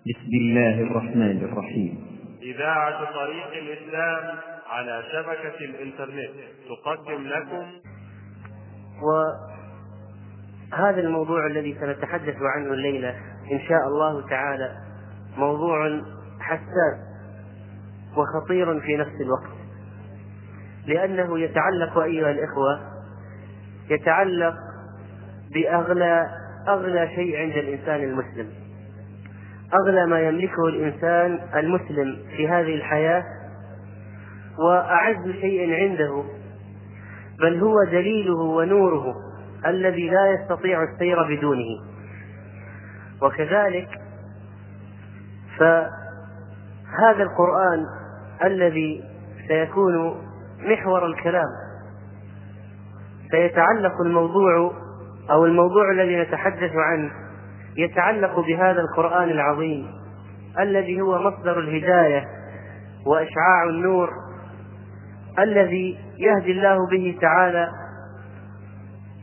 بسم الله الرحمن الرحيم. إذاعة طريق الإسلام على شبكة الإنترنت تقدم لكم. وهذا الموضوع الذي سنتحدث عنه الليلة إن شاء الله تعالى موضوع حساس وخطير في نفس الوقت. لأنه يتعلق أيها الإخوة يتعلق بأغلى أغلى شيء عند الإنسان المسلم. أغلى ما يملكه الإنسان المسلم في هذه الحياة وأعز شيء عنده بل هو دليله ونوره الذي لا يستطيع السير بدونه. وكذلك فهذا القرآن الذي سيكون محور الكلام سيتعلق الموضوع أو الموضوع الذي نتحدث عنه يتعلق بهذا القرآن العظيم الذي هو مصدر الهداية وإشعاع النور الذي يهدي الله به تعالى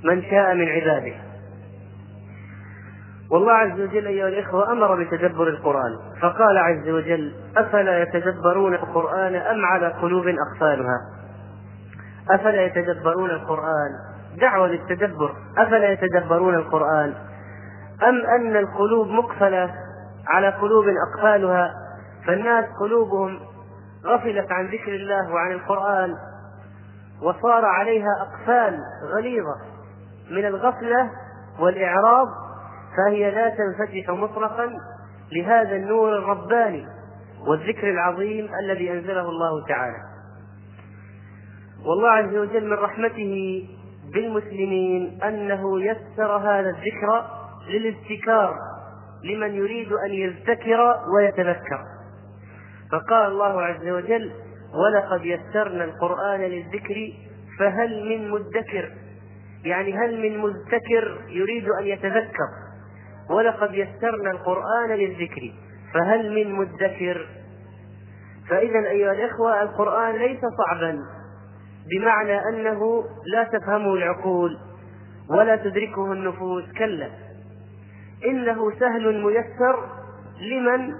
من شاء من عباده. والله عز وجل أيها الإخوة أمر بتدبر القرآن فقال عز وجل أفلا يتدبرون القرآن أم على قلوب أقفالها؟ أفلا يتدبرون القرآن؟ دعوة للتدبر. أفلا يتدبرون القرآن؟ أم أن القلوب مقفلة على قلوب أقفالها فالناس قلوبهم غفلت عن ذكر الله وعن القرآن وصار عليها أقفال غليظة من الغفلة والإعراض فهي لا تنفتح مطلقا لهذا النور الرباني والذكر العظيم الذي أنزله الله تعالى. والله عز وجل من رحمته بالمسلمين أنه يسر هذا الذكر للابتكار لمن يريد أن يذكر ويتذكر. فقال الله عز وجل ولقد يسرنا القرآن للذكر فهل من مدكر؟ يعني هل من مذكر يريد أن يتذكر؟ ولقد يسرنا القرآن للذكر فهل من مدكر؟ فإذا أيها الإخوة القرآن ليس صعبا بمعنى أنه لا تفهمه العقول ولا تدركه النفوس كلا. إنه سهل ميسر لمن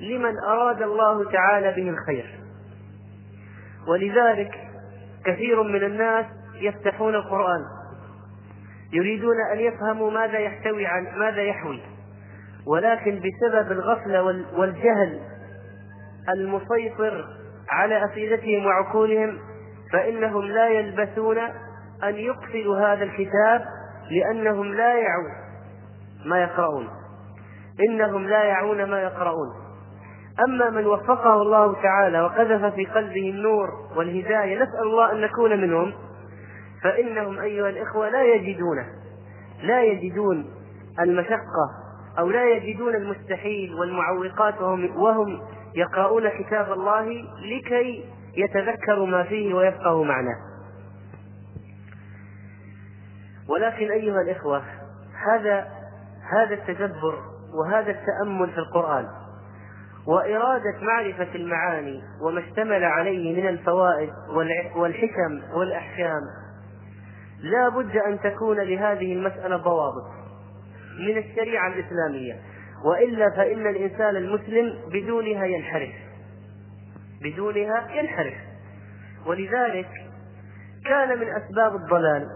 لمن أراد الله تعالى به الخير. ولذلك كثير من الناس يفتحون القرآن يريدون أن يفهموا ماذا يحتوي عن ماذا يحوي ولكن بسبب الغفلة والجهل المسيطر على أفئدتهم وعقولهم فإنهم لا يلبثون أن يقفلوا هذا الكتاب لأنهم لا يعون ما يقرؤون. إنهم لا يعون ما يقرؤون. أما من وفقه الله تعالى وقذف في قلبه النور والهداية نسأل الله أن نكون منهم. فإنهم أيها الإخوة لا يجدون لا يجدون المشقة أو لا يجدون المستحيل والمعوقات وهم, وهم يقرؤون كتاب الله لكي يتذكروا ما فيه ويفقهوا معناه. ولكن أيها الإخوة هذا هذا التدبر وهذا التأمل في القرآن وإرادة معرفة المعاني وما اشتمل عليه من الفوائد والحكم والأحكام لا بد أن تكون لهذه المسألة ضوابط من الشريعة الإسلامية. وإلا فإن الإنسان المسلم بدونها ينحرف بدونها ينحرف. ولذلك كان من أسباب الضلال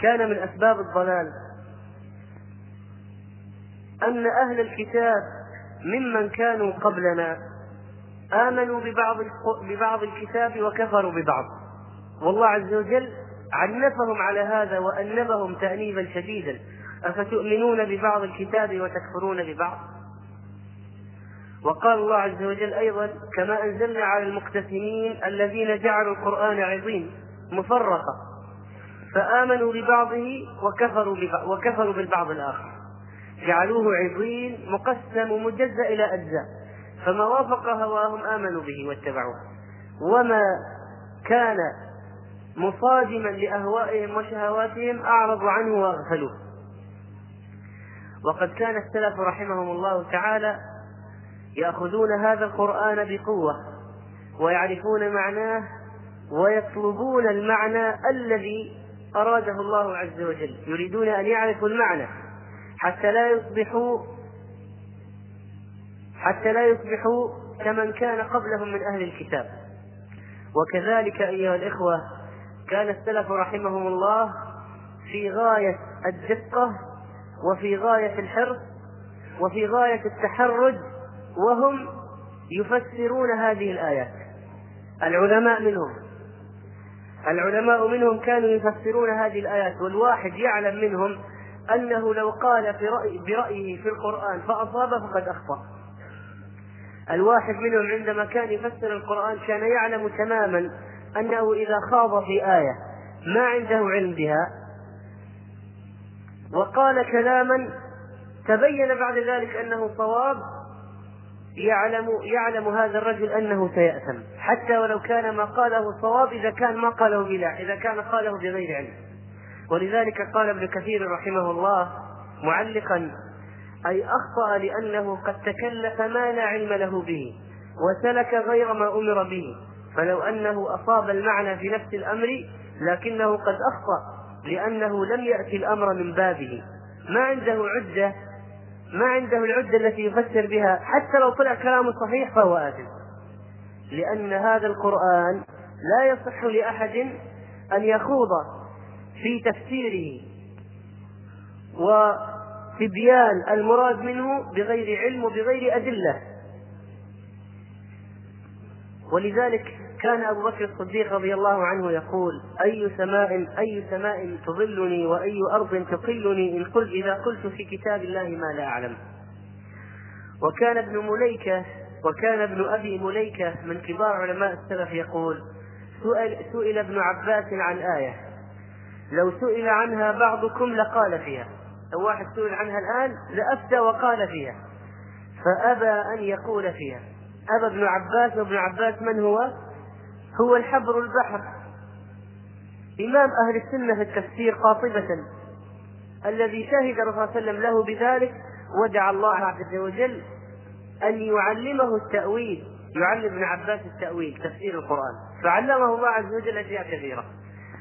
كان من أسباب الضلال. أن أهل الكتاب ممن كانوا قبلنا آمنوا ببعض ببعض الكتاب وكفروا ببعض. والله عز وجل عنفهم على هذا وأنبهم تأنيبا شديدا. أفتؤمنون ببعض الكتاب وتكفرون ببعض؟ وقال الله عز وجل أيضا كما أنزلنا على المقتسمين الذين جعلوا القرآن عظيم مفرقة. فآمنوا ببعضه وكفروا وكفروا بالبعض الآخر. جعلوه عظيم مقسم مجزأ إلى أجزاء. فما وافق هواهم آمنوا به واتبعوه. وما كان مصادما لأهوائهم وشهواتهم أعرضوا عنه وأغفلوه. وقد كان السلف رحمهم الله تعالى يأخذون هذا القرآن بقوة ويعرفون معناه ويطلبون المعنى الذي أراده الله عز وجل. يريدون أن يعرفوا المعنى حتى لا يصبحوا حتى لا يصبحوا كمن كان قبلهم من أهل الكتاب. وكذلك أيها الإخوة كان السلف رحمهم الله في غاية الدقة وفي غاية الحرص وفي غاية التحرج وهم يفسرون هذه الآيات. العلماء منهم العلماء منهم كانوا يفسرون هذه الآيات والواحد يعلم منهم أنه لو قال في رأي برأيه في القرآن فأصاب فقد أخطأ. الواحد منهم عندما كان يفسر القرآن كان يعلم تماما أنه إذا خاض في آية ما عنده علم بها وقال كلاما تبين بعد ذلك أنه صواب يعلم يعلم هذا الرجل أنه سيأثم حتى ولو كان ما قاله صواب إذا كان ما قاله بلا إذا كان قاله بغير علم. ولذلك قال ابن كثير رحمه الله معلقا أي أخطأ لأنه قد تكلف ما لا علم له به وسلك غير ما أمر به. فلو أنه أصاب المعنى في نفس الأمر لكنه قد أخطأ لأنه لم يأتي الأمر من بابه. ما عنده عدة ما عنده العدة التي يفسر بها. حتى لو طلع كلامه صحيح فهو آثم. لأن هذا القرآن لا يصح لأحد أن يخوض في تفسيره وتبيان المراد منه بغير علم وبغير أدلة. ولذلك كان أبو بكر الصديق رضي الله عنه يقول أي سماء أي سماء تظلني وأي أرض تقلني إن قلت إذا قلت في كتاب الله ما لا أعلم. وكان ابن مليكة وكان ابن أبي مليكة من كبار علماء السلف يقول سئل, سئل ابن عباس عن آية. لو سئل عنها بعضكم لقال فيها. لو واحد سئل عنها الآن لأفتى وقال فيها. فأبى أن يقول فيها. أبى ابن عباس وابن عباس من هو؟ هو الحبر البحر. إمام أهل السنة في التفسير قاطبة الذي شهد الرسول صلى الله عليه وسلم له بذلك ودعا الله عز وجل أن يعلمه التأويل يعلم ابن عباس التأويل تفسير القرآن. فعلمه الله عز وجل أشياء كثيرة.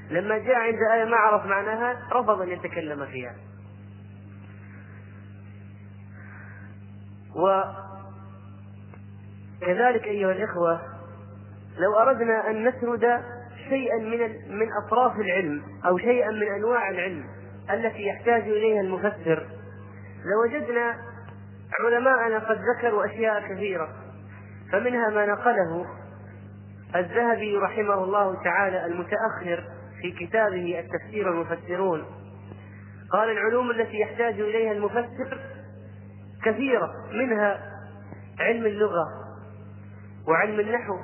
لما جاء عند آية ما عرف معناها رفض أن يتكلم فيها. وكذلك أيها الإخوة لو أردنا أن نسرد شيئا من من أطراف العلم أو شيئا من أنواع العلم التي يحتاج إليها المفسر لوجدنا علماءنا قد ذكروا أشياء كثيرة فمنها ما نقله الذهبي رحمه الله تعالى المتأخر في كتابه التفسير والمفسرون. قال العلوم التي يحتاج إليها المفسر كثيرة منها علم اللغة وعلم النحو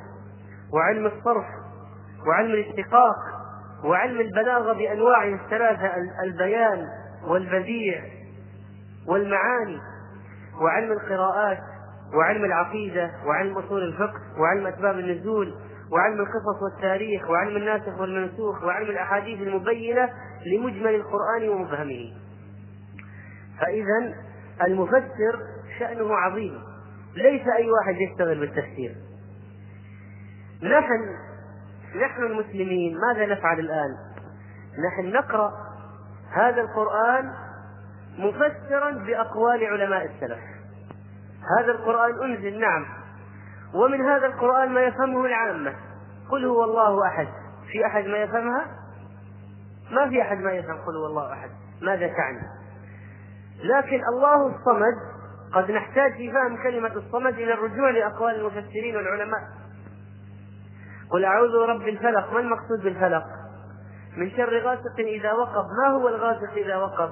وعلم الصرف وعلم الاشتقاق وعلم البلاغة بأنواعه الثلاثة البيان والبديع والمعاني وعلم القراءات وعلم العقيدة وعلم أصول الفقه وعلم أسباب النزول وعلم القصص والتاريخ وعلم الناسخ والمنسوخ وعلم الأحاديث المبينة لمجمل القرآن ومفهمه. فإذا المفسر شأنه عظيم ليس أي واحد يشتغل بالتفسير. نحن نحن المسلمين ماذا نفعل الآن؟ نحن نقرأ هذا القرآن مفسرا بأقوال علماء السلف هذا القرآن أنزل نعم ومن هذا القرآن ما يفهمه العامة قل هو الله أحد في أحد ما يفهمها؟ ما في أحد ما يفهم قل هو الله أحد ماذا تعني؟ لكن الله الصمد قد نحتاج في فهم كلمة الصمد إلى الرجوع لأقوال المفسرين والعلماء قل أعوذ برب الفلق ما المقصود بالفلق؟ من شر غاسق إذا وقب. ما هو الغاسق إذا وقب؟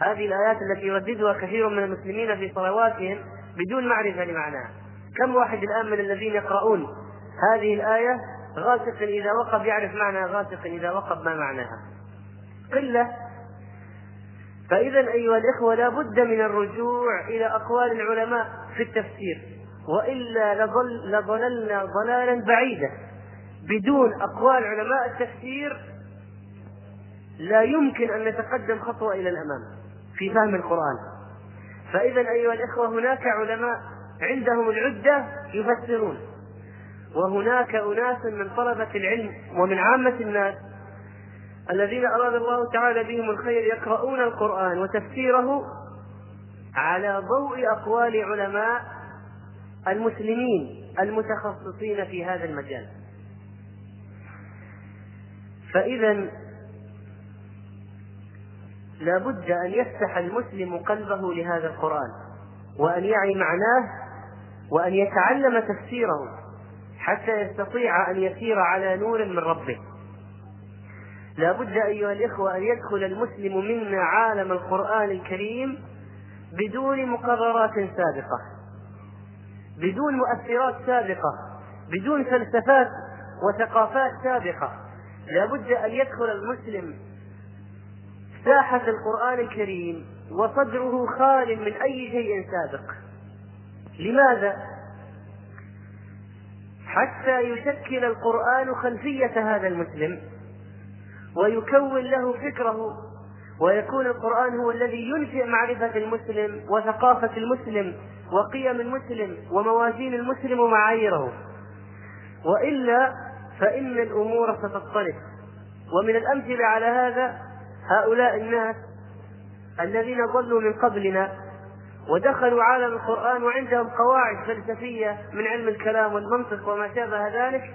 هذه الآيات التي يرددها كثير من المسلمين في صلواتهم بدون معرفة لمعناها. كم واحد الآن من الذين يقرؤون هذه الآية؟ غاسق إذا وقب يعرف معنى غاسق إذا وقب ما معناها. قلة. فإذا أيها الإخوة لا بد من الرجوع إلى أقوال العلماء في التفسير. وإلا لظل لضللنا ضلالا بعيدا. بدون أقوال علماء التفسير لا يمكن أن نتقدم خطوة إلى الأمام في فهم القرآن. فإذا أيها الإخوة هناك علماء عندهم العدة يفسرون. وهناك أناس من طلبة العلم ومن عامة الناس الذين أراد الله تعالى بهم الخير يقرؤون القرآن وتفسيره على ضوء أقوال علماء المسلمين المتخصصين في هذا المجال. فإذا لا بد أن يفتح المسلم قلبه لهذا القرآن وأن يعي معناه وأن يتعلم تفسيره حتى يستطيع أن يسير على نور من ربه. لا بد أيها الإخوة أن يدخل المسلم منا عالم القرآن الكريم بدون مقررات سابقة. بدون مؤثرات سابقة بدون فلسفات وثقافات سابقة لا بد أن يدخل المسلم ساحة القرآن الكريم وصدره خال من أي شيء سابق لماذا؟ حتى يشكل القرآن خلفية هذا المسلم ويكون له فكره ويكون القرآن هو الذي ينشئ معرفة المسلم وثقافة المسلم وقيم المسلم وموازين المسلم ومعاييره. وإلا فإن الأمور ستضطرب ومن الأمثلة على هذا هؤلاء الناس الذين ضلوا من قبلنا ودخلوا عالم القرآن وعندهم قواعد فلسفية من علم الكلام والمنطق وما شابه ذلك.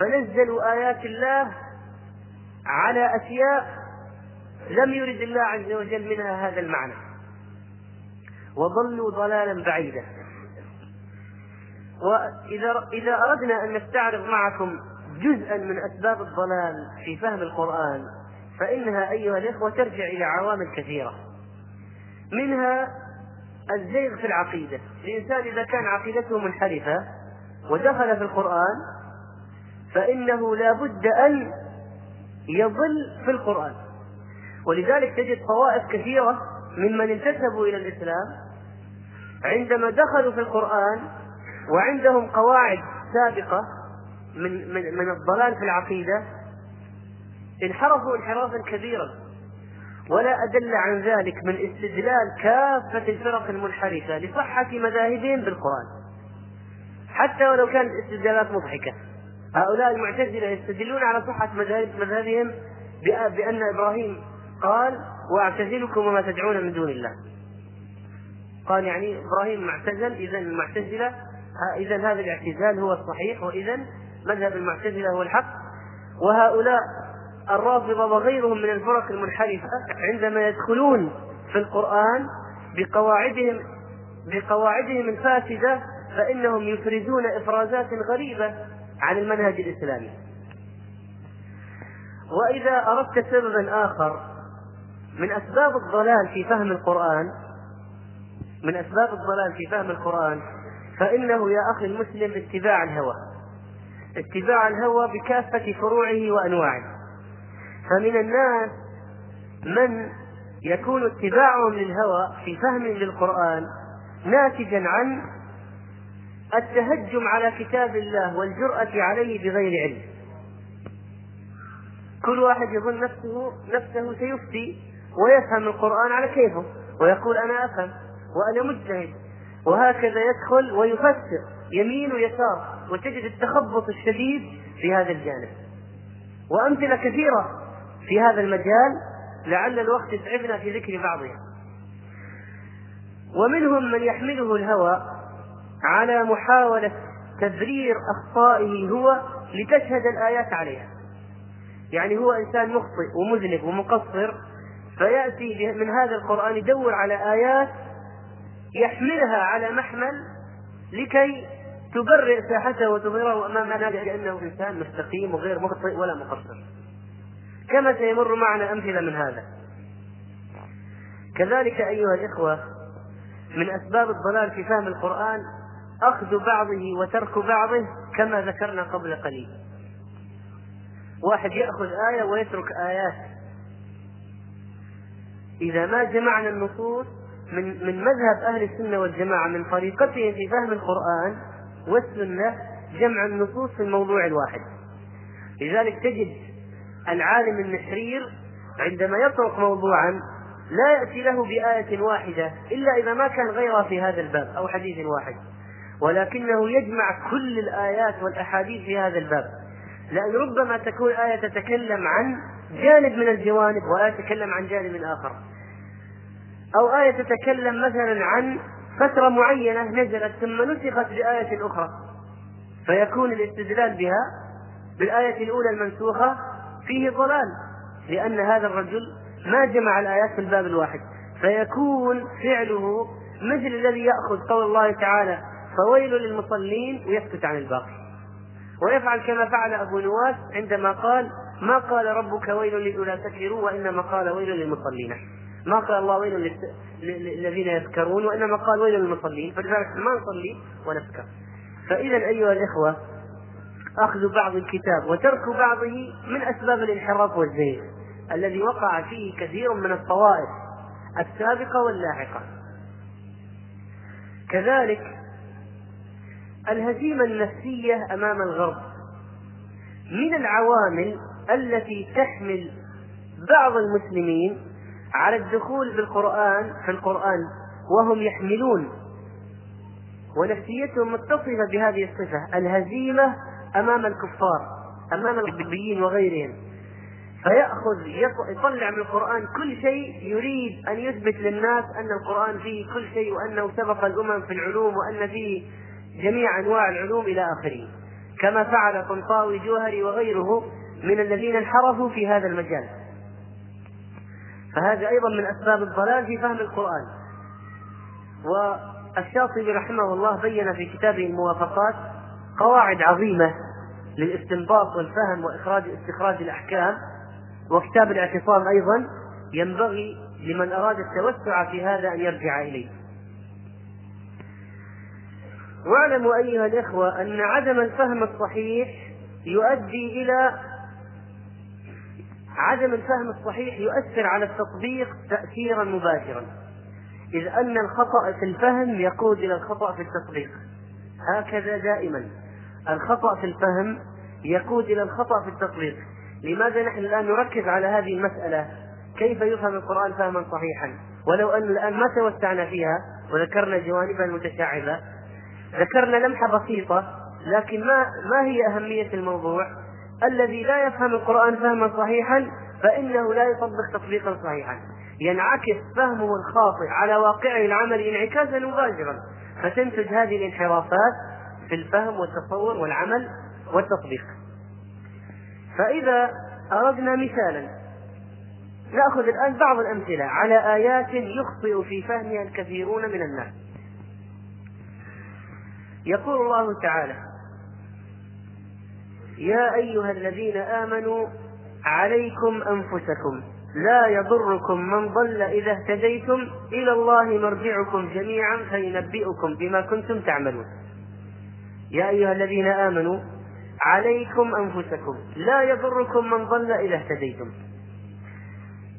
فنزلوا آيات الله على أشياء لم يرد الله عز وجل منها هذا المعنى. وضلوا ضلالا بعيدا. وإذا إذا أردنا أن نستعرض معكم جزءا من أسباب الضلال في فهم القرآن فإنها أيها الإخوة ترجع إلى عوامل كثيرة. منها الزيغ في العقيدة. الإنسان إذا كان عقيدته منحرفة ودخل في القرآن فإنه لا بد أن يضل في القرآن. ولذلك تجد طوائف كثيرة ممن انتسبوا إلى الإسلام عندما دخلوا في القرآن وعندهم قواعد سابقة من من من الضلال في العقيدة انحرفوا انحرافا كبيرا. ولا أدل عن ذلك من استدلال كافة الفرق المنحرفة لصحة مذاهبهم بالقرآن. حتى ولو كانت استدلالات مضحكة. هؤلاء المعتزلة يستدلون على صحة مذهبهم بأن إبراهيم قال وأعتزلكم وما تدعون من دون الله. قال يعني إبراهيم معتزل إذا المعتزلة إذا هذا الاعتزال هو الصحيح وإذا مذهب المعتزلة هو الحق. وهؤلاء الرافضة وغيرهم من الفرق المنحرفة عندما يدخلون في القرآن بقواعدهم بقواعدهم الفاسدة فإنهم يفرزون إفرازات غريبة عن المنهج الإسلامي. وإذا أردت سببا آخر من أسباب الضلال في فهم القرآن من أسباب الضلال في فهم القرآن فإنه يا أخي المسلم اتباع الهوى اتباع الهوى بكافة فروعه وأنواعه. فمن الناس من يكون اتباعهم للهوى في فهم للقرآن ناتجا عن التهجم على كتاب الله والجرأة عليه بغير علم. كل واحد يظن نفسه نفسه سيفتي ويفهم القرآن على كيفه ويقول أنا أفهم وأنا مجتهد. وهكذا يدخل ويفسر يمين ويسار وتجد التخبط الشديد في هذا الجانب. وأمثلة كثيرة في هذا المجال لعل الوقت يسعفنا في ذكر بعضها. ومنهم من يحمله الهوى على محاولة تبرير أخطائه هو لتشهد الآيات عليها. يعني هو إنسان مخطئ ومذنب ومقصر فيأتي من هذا القرآن يدور على آيات يحملها على محمل لكي تبرئ ساحته وتظهره أمام الناس بأنه إنسان مستقيم وغير مخطئ ولا مقصر. كما سيمر معنا أمثلة من هذا. كذلك أيها الإخوة من أسباب الضلال في فهم القرآن أخذ بعضه وترك بعضه كما ذكرنا قبل قليل. واحد يأخذ آية ويترك آيات. إذا ما جمعنا النصوص من من مذهب أهل السنة والجماعة من طريقتهم في فهم القرآن والسنة جمع النصوص في الموضوع الواحد. لذلك تجد العالم النحرير عندما يطرق موضوعا لا يأتي له بآية واحدة إلا إذا ما كان غيرها في هذا الباب أو حديث واحد. ولكنه يجمع كل الآيات والأحاديث في هذا الباب. لأن ربما تكون آية تتكلم عن جانب من الجوانب وآية تتكلم عن جانب آخر. أو آية تتكلم مثلا عن فترة معينة نزلت ثم نسخت بآية أخرى. فيكون الاستدلال بها بالآية الأولى المنسوخة فيه ضلال لأن هذا الرجل ما جمع الآيات في الباب الواحد. فيكون فعله مثل الذي يأخذ قول الله تعالى فويل للمصلين ويسكت عن الباقي. ويفعل كما فعل أبو نواس عندما قال ما قال ربك ويل للأولى تكفروا وإنما قال ويل للمصلين. ما قال الله ويل للذين يذكرون وإنما قال ويل للمصلين. فلذلك ما نصلي ونذكر. فإذا أيها الإخوة أخذ بعض الكتاب وترك بعضه من أسباب الانحراف والزيغ الذي وقع فيه كثير من الطوائف السابقة واللاحقة. كذلك الهزيمة النفسية أمام الغرب من العوامل التي تحمل بعض المسلمين على الدخول بالقرآن في القرآن وهم يحملون. ونفسيتهم متصفة بهذه الصفة الهزيمة أمام الكفار أمام الغربيين وغيرهم. فيأخذ يطلع من القرآن كل شيء يريد أن يثبت للناس أن القرآن فيه كل شيء وأنه سبق الأمم في العلوم وأن فيه جميع أنواع العلوم إلى آخره كما فعل طنطاوي جوهري وغيره من الذين انحرفوا في هذا المجال. فهذا أيضا من أسباب الضلال في فهم القرآن. والشاطبي رحمه الله بين في كتابه الموافقات قواعد عظيمة للاستنباط والفهم وإخراج استخراج الأحكام وكتاب الاعتصام أيضا ينبغي لمن أراد التوسع في هذا أن يرجع إليه. واعلموا أيها الإخوة أن عدم الفهم الصحيح يؤدي إلى عدم الفهم الصحيح يؤثر على التطبيق تأثيرا مباشرا. إذ أن الخطأ في الفهم يقود إلى الخطأ في التطبيق. هكذا دائما. الخطأ في الفهم يقود إلى الخطأ في التطبيق. لماذا نحن الآن نركز على هذه المسألة؟ كيف يفهم القرآن فهما صحيحا؟ ولو أن الآن ما توسعنا فيها وذكرنا جوانبها المتشعبة ذكرنا لمحة بسيطة لكن ما ما هي أهمية الموضوع؟ الذي لا يفهم القرآن فهما صحيحا فإنه لا يطبق تطبيقا صحيحا. ينعكس فهمه الخاطئ على واقعه العملي انعكاسا مباشرا. فتنتج هذه الانحرافات في الفهم والتصور والعمل والتطبيق. فإذا أردنا مثالا نأخذ الآن بعض الأمثلة على آيات يخطئ في فهمها الكثيرون من الناس. يقول الله تعالى يا أيها الذين آمنوا عليكم أنفسكم لا يضركم من ضل إذا اهتديتم إلى الله مرجعكم جميعا فينبئكم بما كنتم تعملون. يا أيها الذين آمنوا عليكم أنفسكم لا يضركم من ضل إذا اهتديتم.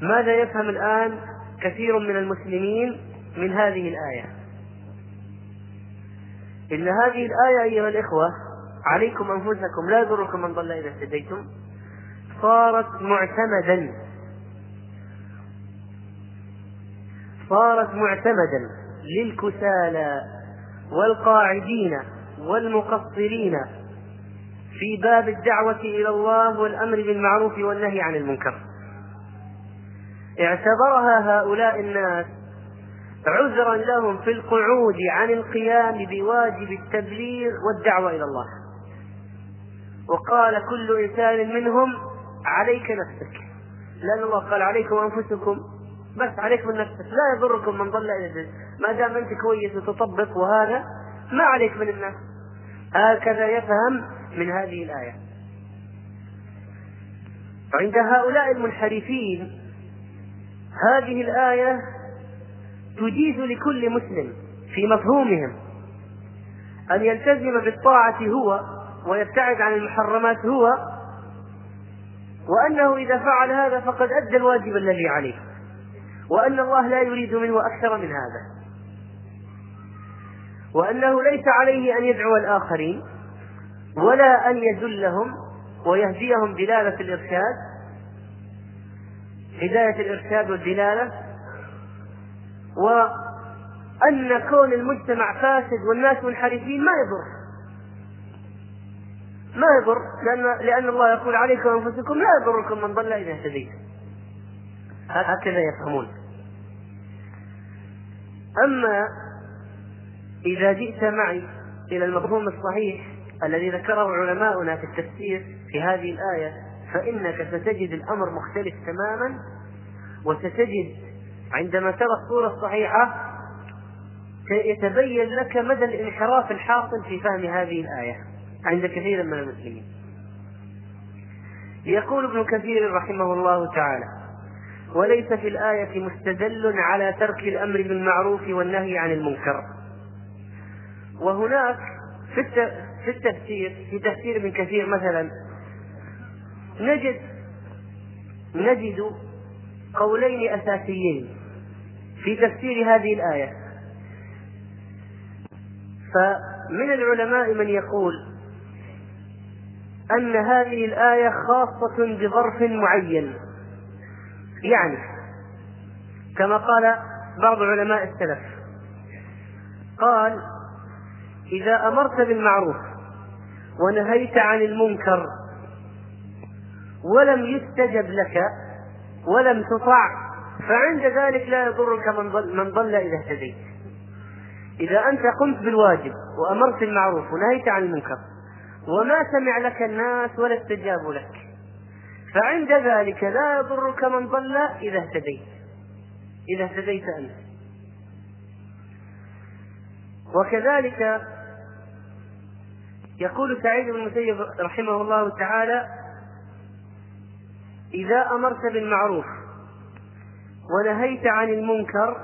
ماذا يفهم الآن كثير من المسلمين من هذه الآية؟ إن هذه الآية أيها الإخوة عليكم أنفسكم لا يضركم من ضل إذا اهتديتم صارت معتمدا. صارت معتمدا للكسالى والقاعدين والمقصرين في باب الدعوة إلى الله والأمر بالمعروف والنهي عن المنكر. اعتبرها هؤلاء الناس عذرا لهم في القعود عن القيام بواجب التبليغ والدعوة إلى الله. وقال كل إنسان منهم عليك نفسك. لأن الله قال عليكم أنفسكم بس عليك من نفسك. لا يضركم من ضل إلى ما دام أنت كويس وتطبق وهذا ما عليك من الناس. هكذا يفهم من هذه الآية. عند هؤلاء المنحرفين هذه الآية تجيز لكل مسلم في مفهومهم أن يلتزم بالطاعة هو ويبتعد عن المحرمات هو وأنه إذا فعل هذا فقد أدى الواجب الذي عليه وأن الله لا يريد منه أكثر من هذا. وأنه ليس عليه أن يدعو الآخرين ولا أن يدلهم ويهديهم دلالة الإرشاد. هداية الإرشاد والدلالة وأن كون المجتمع فاسد والناس منحرفين ما يضر. ما يضر لأن لأن الله يقول عليكم أنفسكم لا يضركم من ضل إذا اهتديتم هكذا يفهمون. أما إذا جئت معي إلى المفهوم الصحيح الذي ذكره علماؤنا في التفسير في هذه الآية فإنك ستجد الأمر مختلف تماما وستجد عندما ترى الصورة الصحيحة يتبين لك مدى الانحراف الحاصل في فهم هذه الآية عند كثير من المسلمين. يقول ابن كثير رحمه الله تعالى وليس في الآية مستدل على ترك الأمر بالمعروف والنهي عن المنكر. وهناك في في التفسير في تفسير ابن كثير مثلا نجد نجد قولين أساسيين. في تفسير هذه الآية. فمن العلماء من يقول أن هذه الآية خاصة بظرف معين. يعني كما قال بعض علماء السلف قال إذا أمرت بالمعروف ونهيت عن المنكر ولم يستجب لك ولم تطع فعند ذلك لا يضرك من ضل, من ضل إذا اهتديت. إذا أنت قمت بالواجب وأمرت بالمعروف ونهيت عن المنكر وما سمع لك الناس ولا استجابوا لك فعند ذلك لا يضرك من ضل إذا اهتديت. إذا اهتديت أنت. وكذلك يقول سعيد بن المسيب رحمه الله تعالى إذا أمرت بالمعروف ونهيت عن المنكر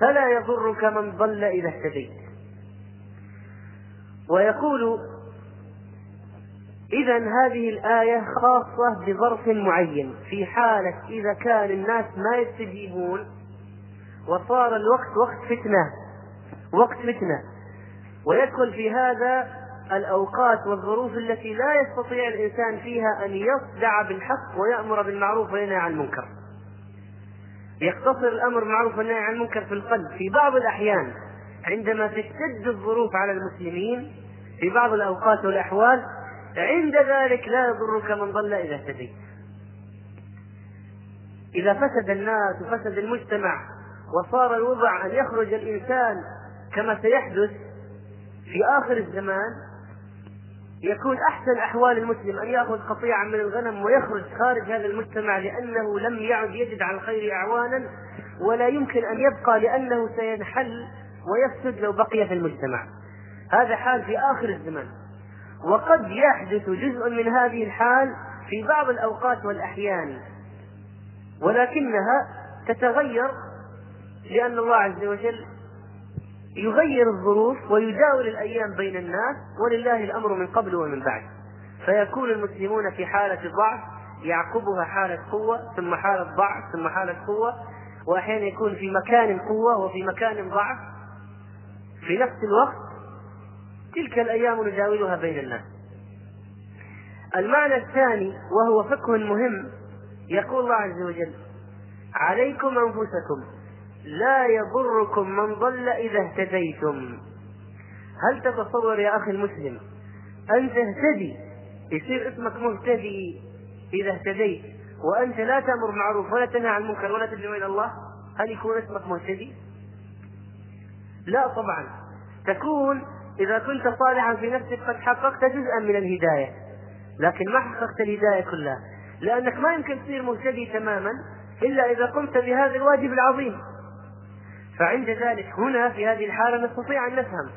فلا يضرك من ضل إذا اهتديت. ويقول إذا هذه الآية خاصة بظرف معين في حالة إذا كان الناس ما يستجيبون وصار الوقت وقت فتنة وقت فتنة. ويدخل في هذا الأوقات والظروف التي لا يستطيع الإنسان فيها أن يصدع بالحق ويأمر بالمعروف وينهى عن المنكر. يقتصر الأمر بالمعروف والنهي عن المنكر في القلب. في بعض الأحيان عندما تشتد الظروف على المسلمين في بعض الأوقات والأحوال عند ذلك لا يضرك من ضل إذا اهتديت إذا فسد الناس وفسد المجتمع وصار الوضع أن يخرج الإنسان كما سيحدث في آخر الزمان يكون أحسن أحوال المسلم أن يأخذ قطيعا من الغنم ويخرج خارج هذا المجتمع لأنه لم يعد يجد على الخير أعوانا ولا يمكن أن يبقى لأنه سينحل ويفسد لو بقي في المجتمع. هذا حال في آخر الزمان وقد يحدث جزء من هذه الحال في بعض الأوقات والأحيان. ولكنها تتغير لأن الله عز وجل يغير الظروف ويجاور الأيام بين الناس ولله الأمر من قبل ومن بعد. فيكون المسلمون في حالة ضعف يعقبها حالة قوة ثم حالة ضعف ثم حالة قوة وأحيانا يكون في مكان قوة وفي مكان ضعف. في نفس الوقت تلك الأيام نداولها بين الناس. المعنى الثاني وهو فقه مهم يقول الله عز وجل عليكم أنفسكم لا يضركم من ضل إذا اهتديتم. هل تتصور يا أخي المسلم أن تهتدي يصير اسمك مهتدي إذا اهتديت وأنت لا تأمر معروف ولا تنهى عن المنكر ولا تدعو إلى الله هل يكون اسمك مهتدي؟ لا طبعا. تكون إذا كنت صالحا في نفسك قد حققت جزءا من الهداية لكن ما حققت الهداية كلها لأنك ما يمكن تصير مهتدي تماما إلا إذا قمت بهذا الواجب العظيم. فعند ذلك هنا في هذه الحالة نستطيع أن نفهم.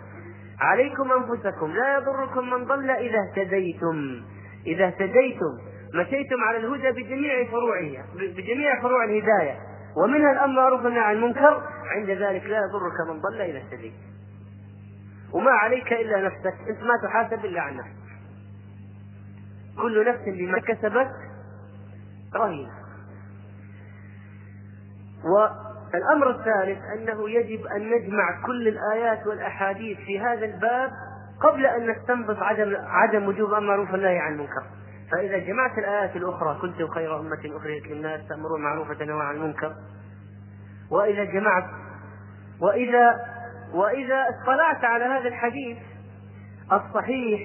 عليكم أنفسكم لا يضركم من ضل إذا اهتديتم. إذا اهتديتم مشيتم على الهدى بجميع فروعها بجميع فروع الهداية. ومنها الأمر معروف عن المنكر عند ذلك لا يضرك من ضل إذا اهتديت. وما عليك إلا نفسك أنت ما تحاسب إلا عن نفسك كل نفس بما كسبت رهينة. الأمر الثالث أنه يجب أن نجمع كل الآيات والأحاديث في هذا الباب قبل أن نستنبط عدم عدم وجوب أمر معروف والنهي عن المنكر. فإذا جمعت الآيات الأخرى كنتم خير أمة أخرجت للناس تأمرون معروف وتنهون عن المنكر. وإذا جمعت وإذا وإذا اطلعت على هذا الحديث الصحيح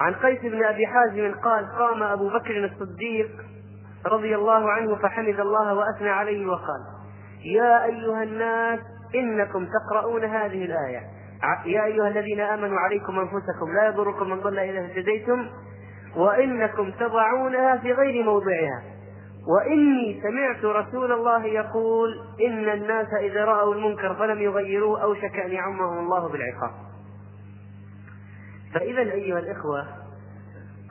عن قيس بن أبي حازم قال قام أبو بكر الصديق رضي الله عنه فحمد الله وأثنى عليه وقال يا أيها الناس إنكم تقرؤون هذه الآية. يا أيها الذين آمنوا عليكم أنفسكم لا يضركم من ضل إذا اهتديتم. وإنكم تضعونها في غير موضعها. وإني سمعت رسول الله يقول إن الناس إذا رأوا المنكر فلم يغيروه أوشك أن يعمهم الله بالعقاب. فإذا أيها الإخوة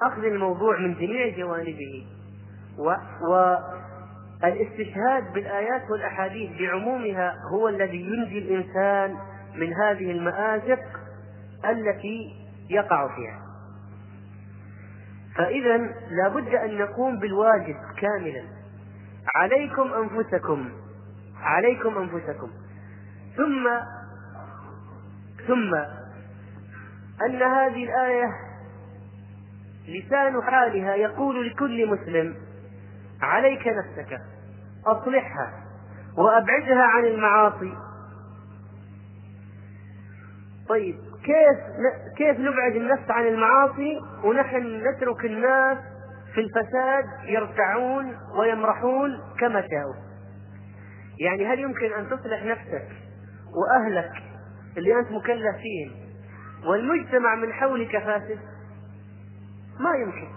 أخذ الموضوع من جميع جوانبه. و, والاستشهاد بالآيات والأحاديث بعمومها هو الذي ينجي الإنسان من هذه المآزق التي يقع فيها. فإذا لابد أن نقوم بالواجب كاملا. عليكم أنفسكم عليكم أنفسكم. ثم ثم أن هذه الآية لسان حالها يقول لكل مسلم عليك نفسك. أصلحها وأبعدها عن المعاصي. طيب كيف كيف نبعد النفس عن المعاصي؟ ونحن نترك الناس في الفساد يرتعون ويمرحون كما شاءوا. يعني هل يمكن أن تصلح نفسك وأهلك اللي أنت مكلف فيهم والمجتمع من حولك فاسد؟ ما يمكن.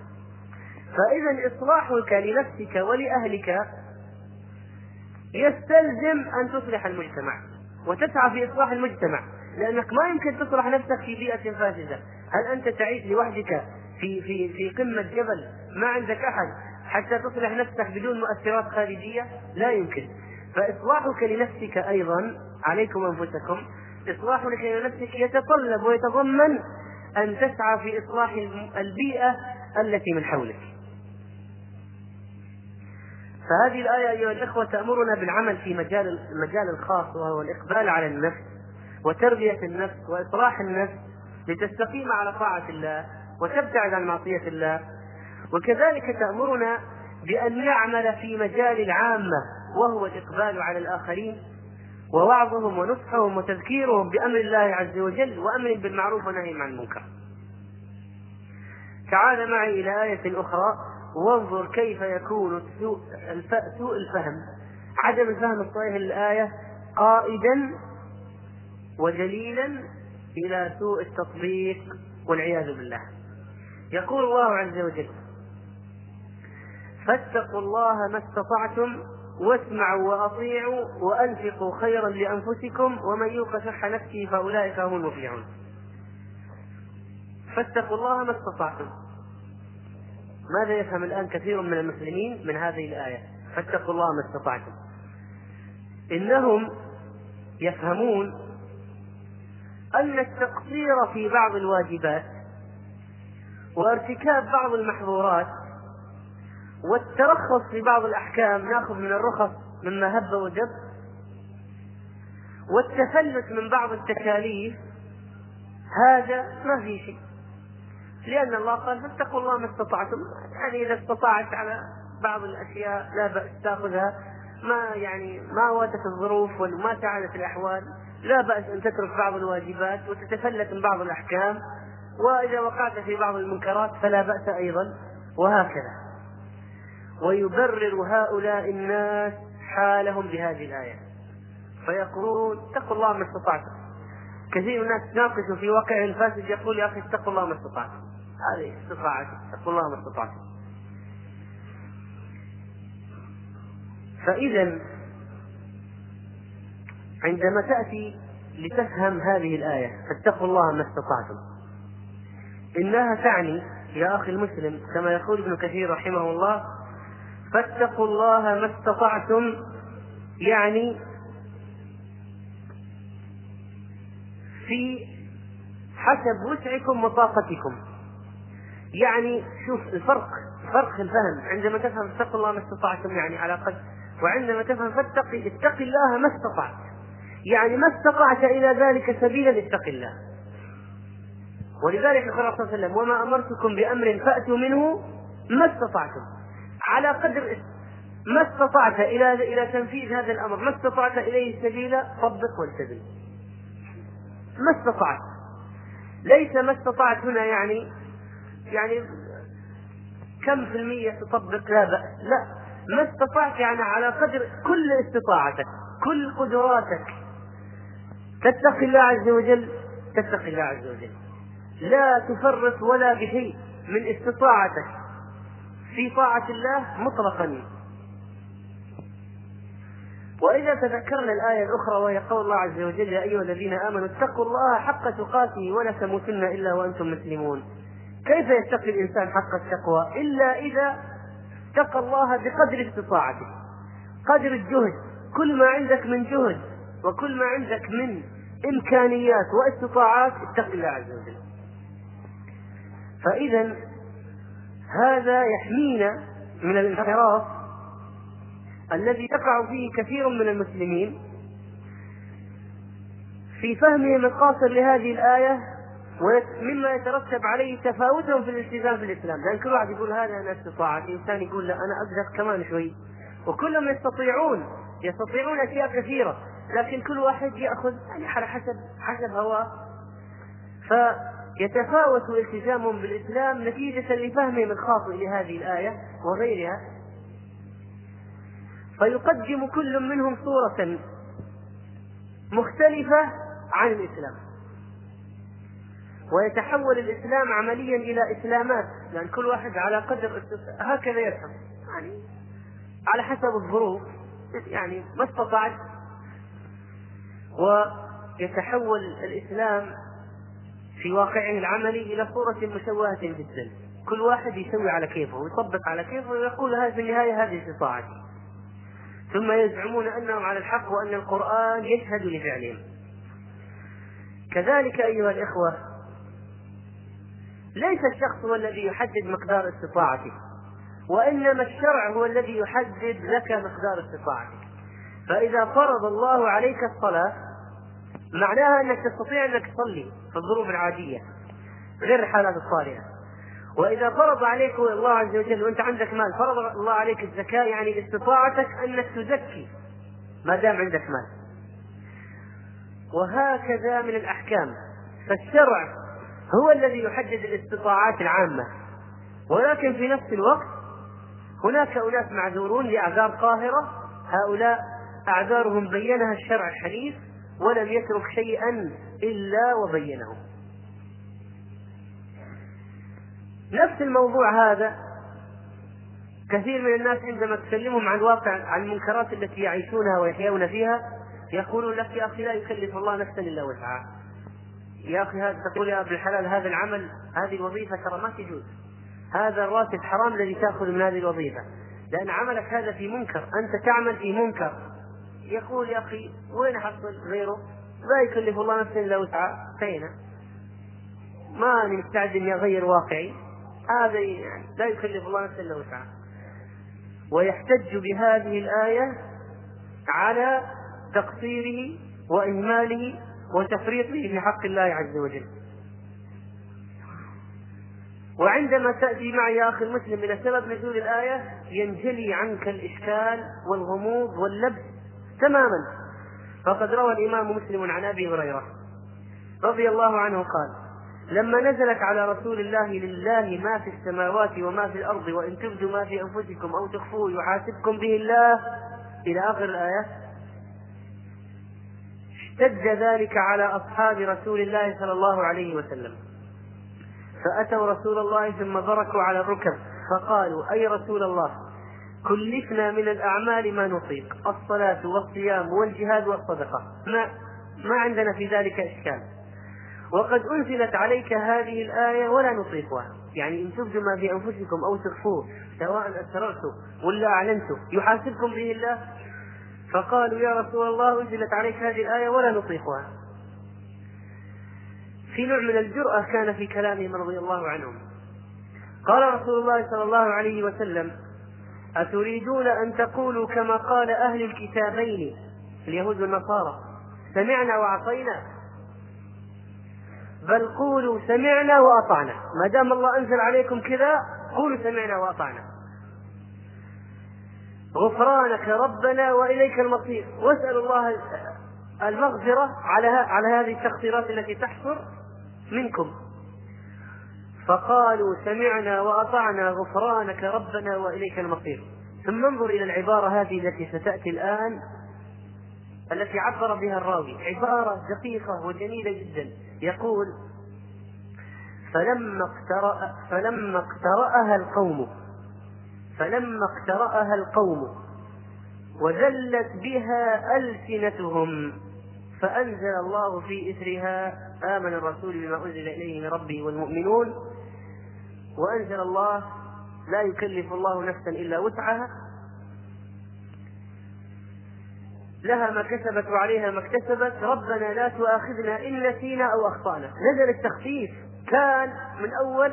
فإذا إصلاحك لنفسك ولأهلك يستلزم أن تصلح المجتمع وتسعى في إصلاح المجتمع لأنك ما يمكن تصلح نفسك في بيئة فاسدة. هل أنت تعيش لوحدك في في في قمة جبل ما عندك أحد حتى تصلح نفسك بدون مؤثرات خارجية؟ لا يمكن. فإصلاحك لنفسك أيضا عليكم أنفسكم إصلاحك لنفسك يتطلب ويتضمن أن تسعى في إصلاح البيئة التي من حولك. فهذه الآية أيها الإخوة تأمرنا بالعمل في مجال المجال الخاص وهو الإقبال على النفس وتربية النفس وإصلاح النفس لتستقيم على طاعة الله وتبتعد عن معصية الله. وكذلك تأمرنا بأن نعمل في مجال العامة وهو الإقبال على الآخرين. ووعظهم ونصحهم وتذكيرهم بأمر الله عز وجل وأمر بالمعروف ونهي عن المنكر. تعال معي إلى آية أخرى. وانظر كيف يكون سوء الفهم. عدم الفهم الصحيح للآية قائدا ودليلا إلى سوء التطبيق والعياذ بالله. يقول الله عز وجل فاتقوا الله ما استطعتم واسمعوا وأطيعوا وأنفقوا خيرا لأنفسكم ومن يوق شح نفسه فأولئك هم المفلحون. فاتقوا الله ما استطعتم. ماذا يفهم الآن كثير من المسلمين من هذه الآية؟ فاتقوا الله ما استطعتم. إنهم يفهمون أن التقصير في بعض الواجبات وارتكاب بعض المحظورات والترخص في بعض الأحكام ناخذ من الرخص مما هب ودب والتفلت من بعض التكاليف هذا ما في شيء. لأن الله قال فاتقوا الله ما استطعتم. يعني إذا استطعت على بعض الأشياء لا بأس تأخذها. ما يعني ما واتت الظروف وما ساعدت الأحوال. لا بأس أن تترك بعض الواجبات وتتفلت من بعض الأحكام. وإذا وقعت في بعض المنكرات فلا بأس أيضا. وهكذا. ويبرر هؤلاء الناس حالهم بهذه الآية. فيقولون اتقوا الله ما استطعتم. كثير من الناس تناقشوا في واقع الفاسد يقول يا أخي اتقوا الله ما استطعتم هذه استطاعت اتقوا الله ما استطعتم فإذا عندما تأتي لتفهم هذه الآية فاتقوا الله ما استطعتم. إنها تعني يا أخي المسلم كما يقول ابن كثير رحمه الله فاتقوا الله ما استطعتم يعني في حسب وسعكم وطاقتكم. يعني شوف الفرق فرق الفهم. عندما تفهم اتقوا الله ما استطعتم يعني على قد وعندما تفهم فاتقي اتق الله ما استطعت. يعني ما استطعت إلى ذلك سبيلا اتق الله. ولذلك قال صلى الله عليه وسلم وما أمرتكم بأمر فأتوا منه ما استطعتم. على قدر ما استطعت إلى إلى تنفيذ هذا الأمر ما استطعت إليه سبيلا طبق والتزم ما استطعت. ليس ما استطعت هنا يعني يعني كم في المية تطبق؟ لا بأس. لا. ما استطعت يعني على قدر كل استطاعتك كل قدراتك. تتقي الله عز وجل تتقي الله عز وجل. لا تفرط ولا بشيء من استطاعتك. في طاعة الله مطلقا. وإذا تذكرنا الآية الأخرى وهي قول الله عز وجل يا أيها الذين آمنوا اتقوا الله حق تقاته ولا تموتن إلا وأنتم مسلمون. كيف يتقي الإنسان حق التقوى؟ إلا إذا اتقى الله بقدر استطاعته. قدر الجهد. كل ما عندك من جهد وكل ما عندك من إمكانيات واستطاعات اتق الله عز وجل. فإذا هذا يحمينا من الانحراف الذي يقع فيه كثير من المسلمين في فهمهم القاصر لهذه الآية ومما يترتب عليه تفاوتهم في الالتزام في الإسلام لأن كل واحد يقول هذا أنا استطاعت إنسان يقول لا أنا أقدر كمان شوي. وكلهم يستطيعون يستطيعون أشياء كثيرة. لكن كل واحد يأخذ يعني على حسب حسب هواه. فيتفاوت التزامهم بالإسلام نتيجة لفهمهم الخاطئ لهذه الآية وغيرها. فيقدم كل منهم صورة مختلفة عن الإسلام. ويتحول الإسلام عمليا إلى إسلامات لأن يعني كل واحد على قدر هكذا يفهم. يعني على حسب الظروف يعني ما استطعت ويتحول الإسلام في واقعه العملي إلى صورة مشوهة جدا. كل واحد يسوي على كيفه ويطبق على كيفه ويقول هذه في النهاية هذه استطاعتي ثم يزعمون أنهم على الحق وأن القرآن يشهد لفعلهم. كذلك أيها الإخوة ليس الشخص هو الذي يحدد مقدار استطاعته وإنما الشرع هو الذي يحدد لك مقدار استطاعتك. فإذا فرض الله عليك الصلاة معناها أنك تستطيع أنك تصلي في الظروف العادية غير الحالات الطارئة وإذا فرض عليك الله عز وجل وأنت عندك مال فرض الله عليك الزكاة يعني استطاعتك أنك تزكي ما دام عندك مال. وهكذا من الأحكام. فالشرع هو الذي يحدد الاستطاعات العامة. ولكن في نفس الوقت هناك أناس معذورون لأعذار قاهرة. هؤلاء أعذارهم بينها الشرع الحنيف ولم يترك شيئا إلا وبينه نفس الموضوع هذا كثير من الناس عندما تكلمهم عن واقع عن المنكرات التي يعيشونها ويحيون فيها يقولون لك يا أخي لا يكلف الله نفسا إلا وسعها. يا أخي هذا تقول يا ابن الحلال هذا العمل هذه الوظيفة ترى ما تجوز. هذا الراتب حرام الذي تأخذ من هذه الوظيفة. لأن عملك هذا في منكر، أنت تعمل في منكر. يقول يا أخي وين أحصل غيره؟ لا يكلف الله نفسا إلا وسعها، انتهينا. ما أنا مستعد إني أغير واقعي، هذا يعني لا يكلف الله نفسا إلا وسعها. ويحتج بهذه الآية على تقصيره وإهماله وتفريطه في حق الله عز وجل. وعندما تأتي معي يا أخي المسلم إلى سبب نزول الآية ينجلي عنك الإشكال والغموض واللبس تماما. فقد روى الإمام مسلم عن أبي هريرة رضي الله عنه قال لما نزلت على رسول الله لله ما في السماوات وما في الأرض وإن تبدوا ما في أنفسكم أو تخفوه يحاسبكم به الله إلى آخر الآية. اشتد ذلك على أصحاب رسول الله صلى الله عليه وسلم. فأتوا رسول الله ثم بركوا على الركب فقالوا أي رسول الله كلفنا من الأعمال ما نطيق الصلاة والصيام والجهاد والصدقة. ما ما عندنا في ذلك إشكال. وقد أنزلت عليك هذه الآية ولا نطيقها. يعني إن تبدوا ما في أنفسكم أو تخفوه سواء أسررتم ولا أعلنتم يحاسبكم به الله؟ فقالوا يا رسول الله أنزلت عليك هذه الآية ولا نطيقها. في نوع من الجرأة كان في كلامهم رضي الله عنهم. قال رسول الله صلى الله عليه وسلم أتريدون أن تقولوا كما قال أهل الكتابين اليهود والنصارى سمعنا وعصينا بل قولوا سمعنا وأطعنا. ما دام الله أنزل عليكم كذا قولوا سمعنا وأطعنا. غفرانك ربنا وإليك المصير. واسأل الله المغفرة على على هذه التقصيرات التي تحصل منكم. فقالوا سمعنا وأطعنا غفرانك ربنا وإليك المصير. ثم انظر إلى العبارة هذه التي ستأتي الآن. التي عبر بها الراوي عبارة دقيقة وجميلة جدا. يقول فلما اقترأ فلما اقترأها القوم فلما اقترأها القوم وذلت بها ألسنتهم فأنزل الله في إثرها آمن الرسول بما أنزل إليه من ربه والمؤمنون وأنزل الله لا يكلف الله نفسا إلا وسعها لها ما كسبت وعليها ما اكتسبت ربنا لا تؤاخذنا إن نسينا أو أخطأنا. نزل التخفيف. كان من أول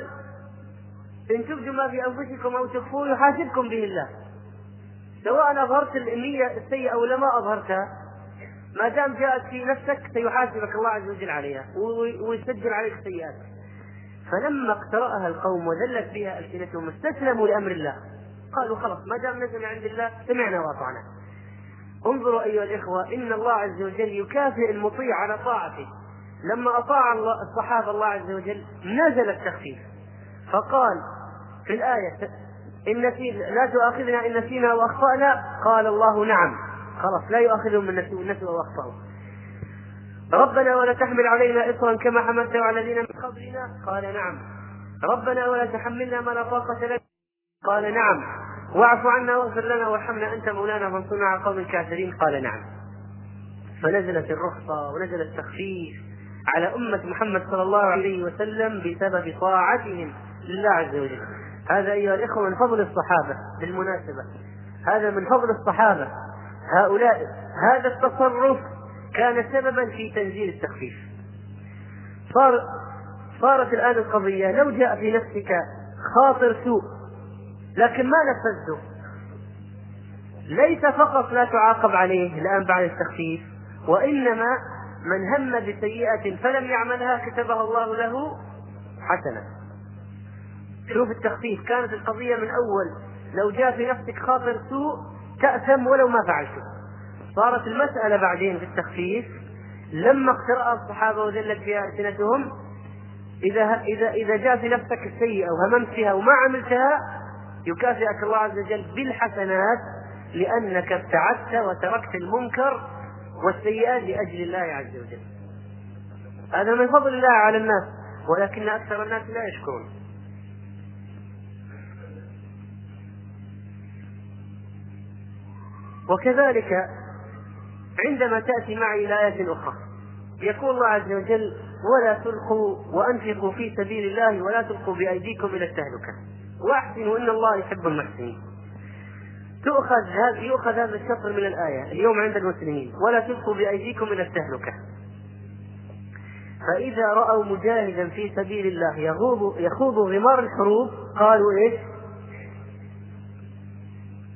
إن تبدوا ما في أنفسكم أو تخفوه يحاسبكم به الله. سواء أظهرت النية السيئة أو لما أظهرتها ما دام جاءت في نفسك سيحاسبك الله عز وجل عليها ويسجل عليك السيئات فلما اقترأها القوم وذلت بها ألسنتهم استسلموا لأمر الله. قالوا خلاص ما دام نزل عند الله سمعنا وأطعنا. انظروا أيها الإخوة إن الله عز وجل يكافئ المطيع على طاعته. لما أطاع الله الصحابة الله عز وجل نزل التخفيف. فقال في الآية إن نسينا لا تؤاخذنا إن نسينا وأخطأنا قال الله نعم. خلاص لا يؤاخذهم من نسوا وأخطأوا ربنا ولا تحمل علينا إصرا كما حملته على الذين من قبلنا؟ قال نعم. ربنا ولا تحملنا ما لا طاقة لنا؟ قال نعم. واعف عنا واغفر لنا وارحمنا أنت مولانا فانصرنا على القوم الكافرين قال نعم. فنزلت الرخصة ونزل التخفيف على أمة محمد صلى الله عليه وسلم بسبب طاعتهم لله عز وجل. هذا أيها الإخوة من فضل الصحابة بالمناسبة. هذا من فضل الصحابة. هؤلاء هذا التصرف كان سببا في تنزيل التخفيف. صار صارت الآن القضية لو جاء في نفسك خاطر سوء لكن ما نفذته ليس فقط لا تعاقب عليه الآن بعد التخفيف وإنما من هم بسيئة فلم يعملها كتبها الله له حسنة. شوف التخفيف كانت القضية من أول. لو جاء في نفسك خاطر سوء تأثم ولو ما فعلته. صارت المسألة بعدين في التخفيف لما اقترأ الصحابة وذلت فيها ألسنتهم إذا إذا إذا جاء في نفسك السيئة وهممت فيها وما عملتها يكافئك الله عز وجل بالحسنات لأنك ابتعدت وتركت المنكر والسيئات لأجل الله عز وجل. هذا من فضل الله على الناس ولكن أكثر الناس لا يشكرون. وكذلك عندما تأتي معي إلى آية أخرى يقول الله عز وجل ولا تلقوا وأنفقوا في سبيل الله ولا تلقوا بأيديكم إلى التهلكة. وأحسنوا إن الله يحب المحسنين. تؤخذ هذا يؤخذ هذا الشطر من الآية. اليوم عند المسلمين. ولا تلقوا بأيديكم إلى التهلكة. فإذا رأوا مجاهدا في سبيل الله يخوض يخوض غمار الحروب قالوا إيش؟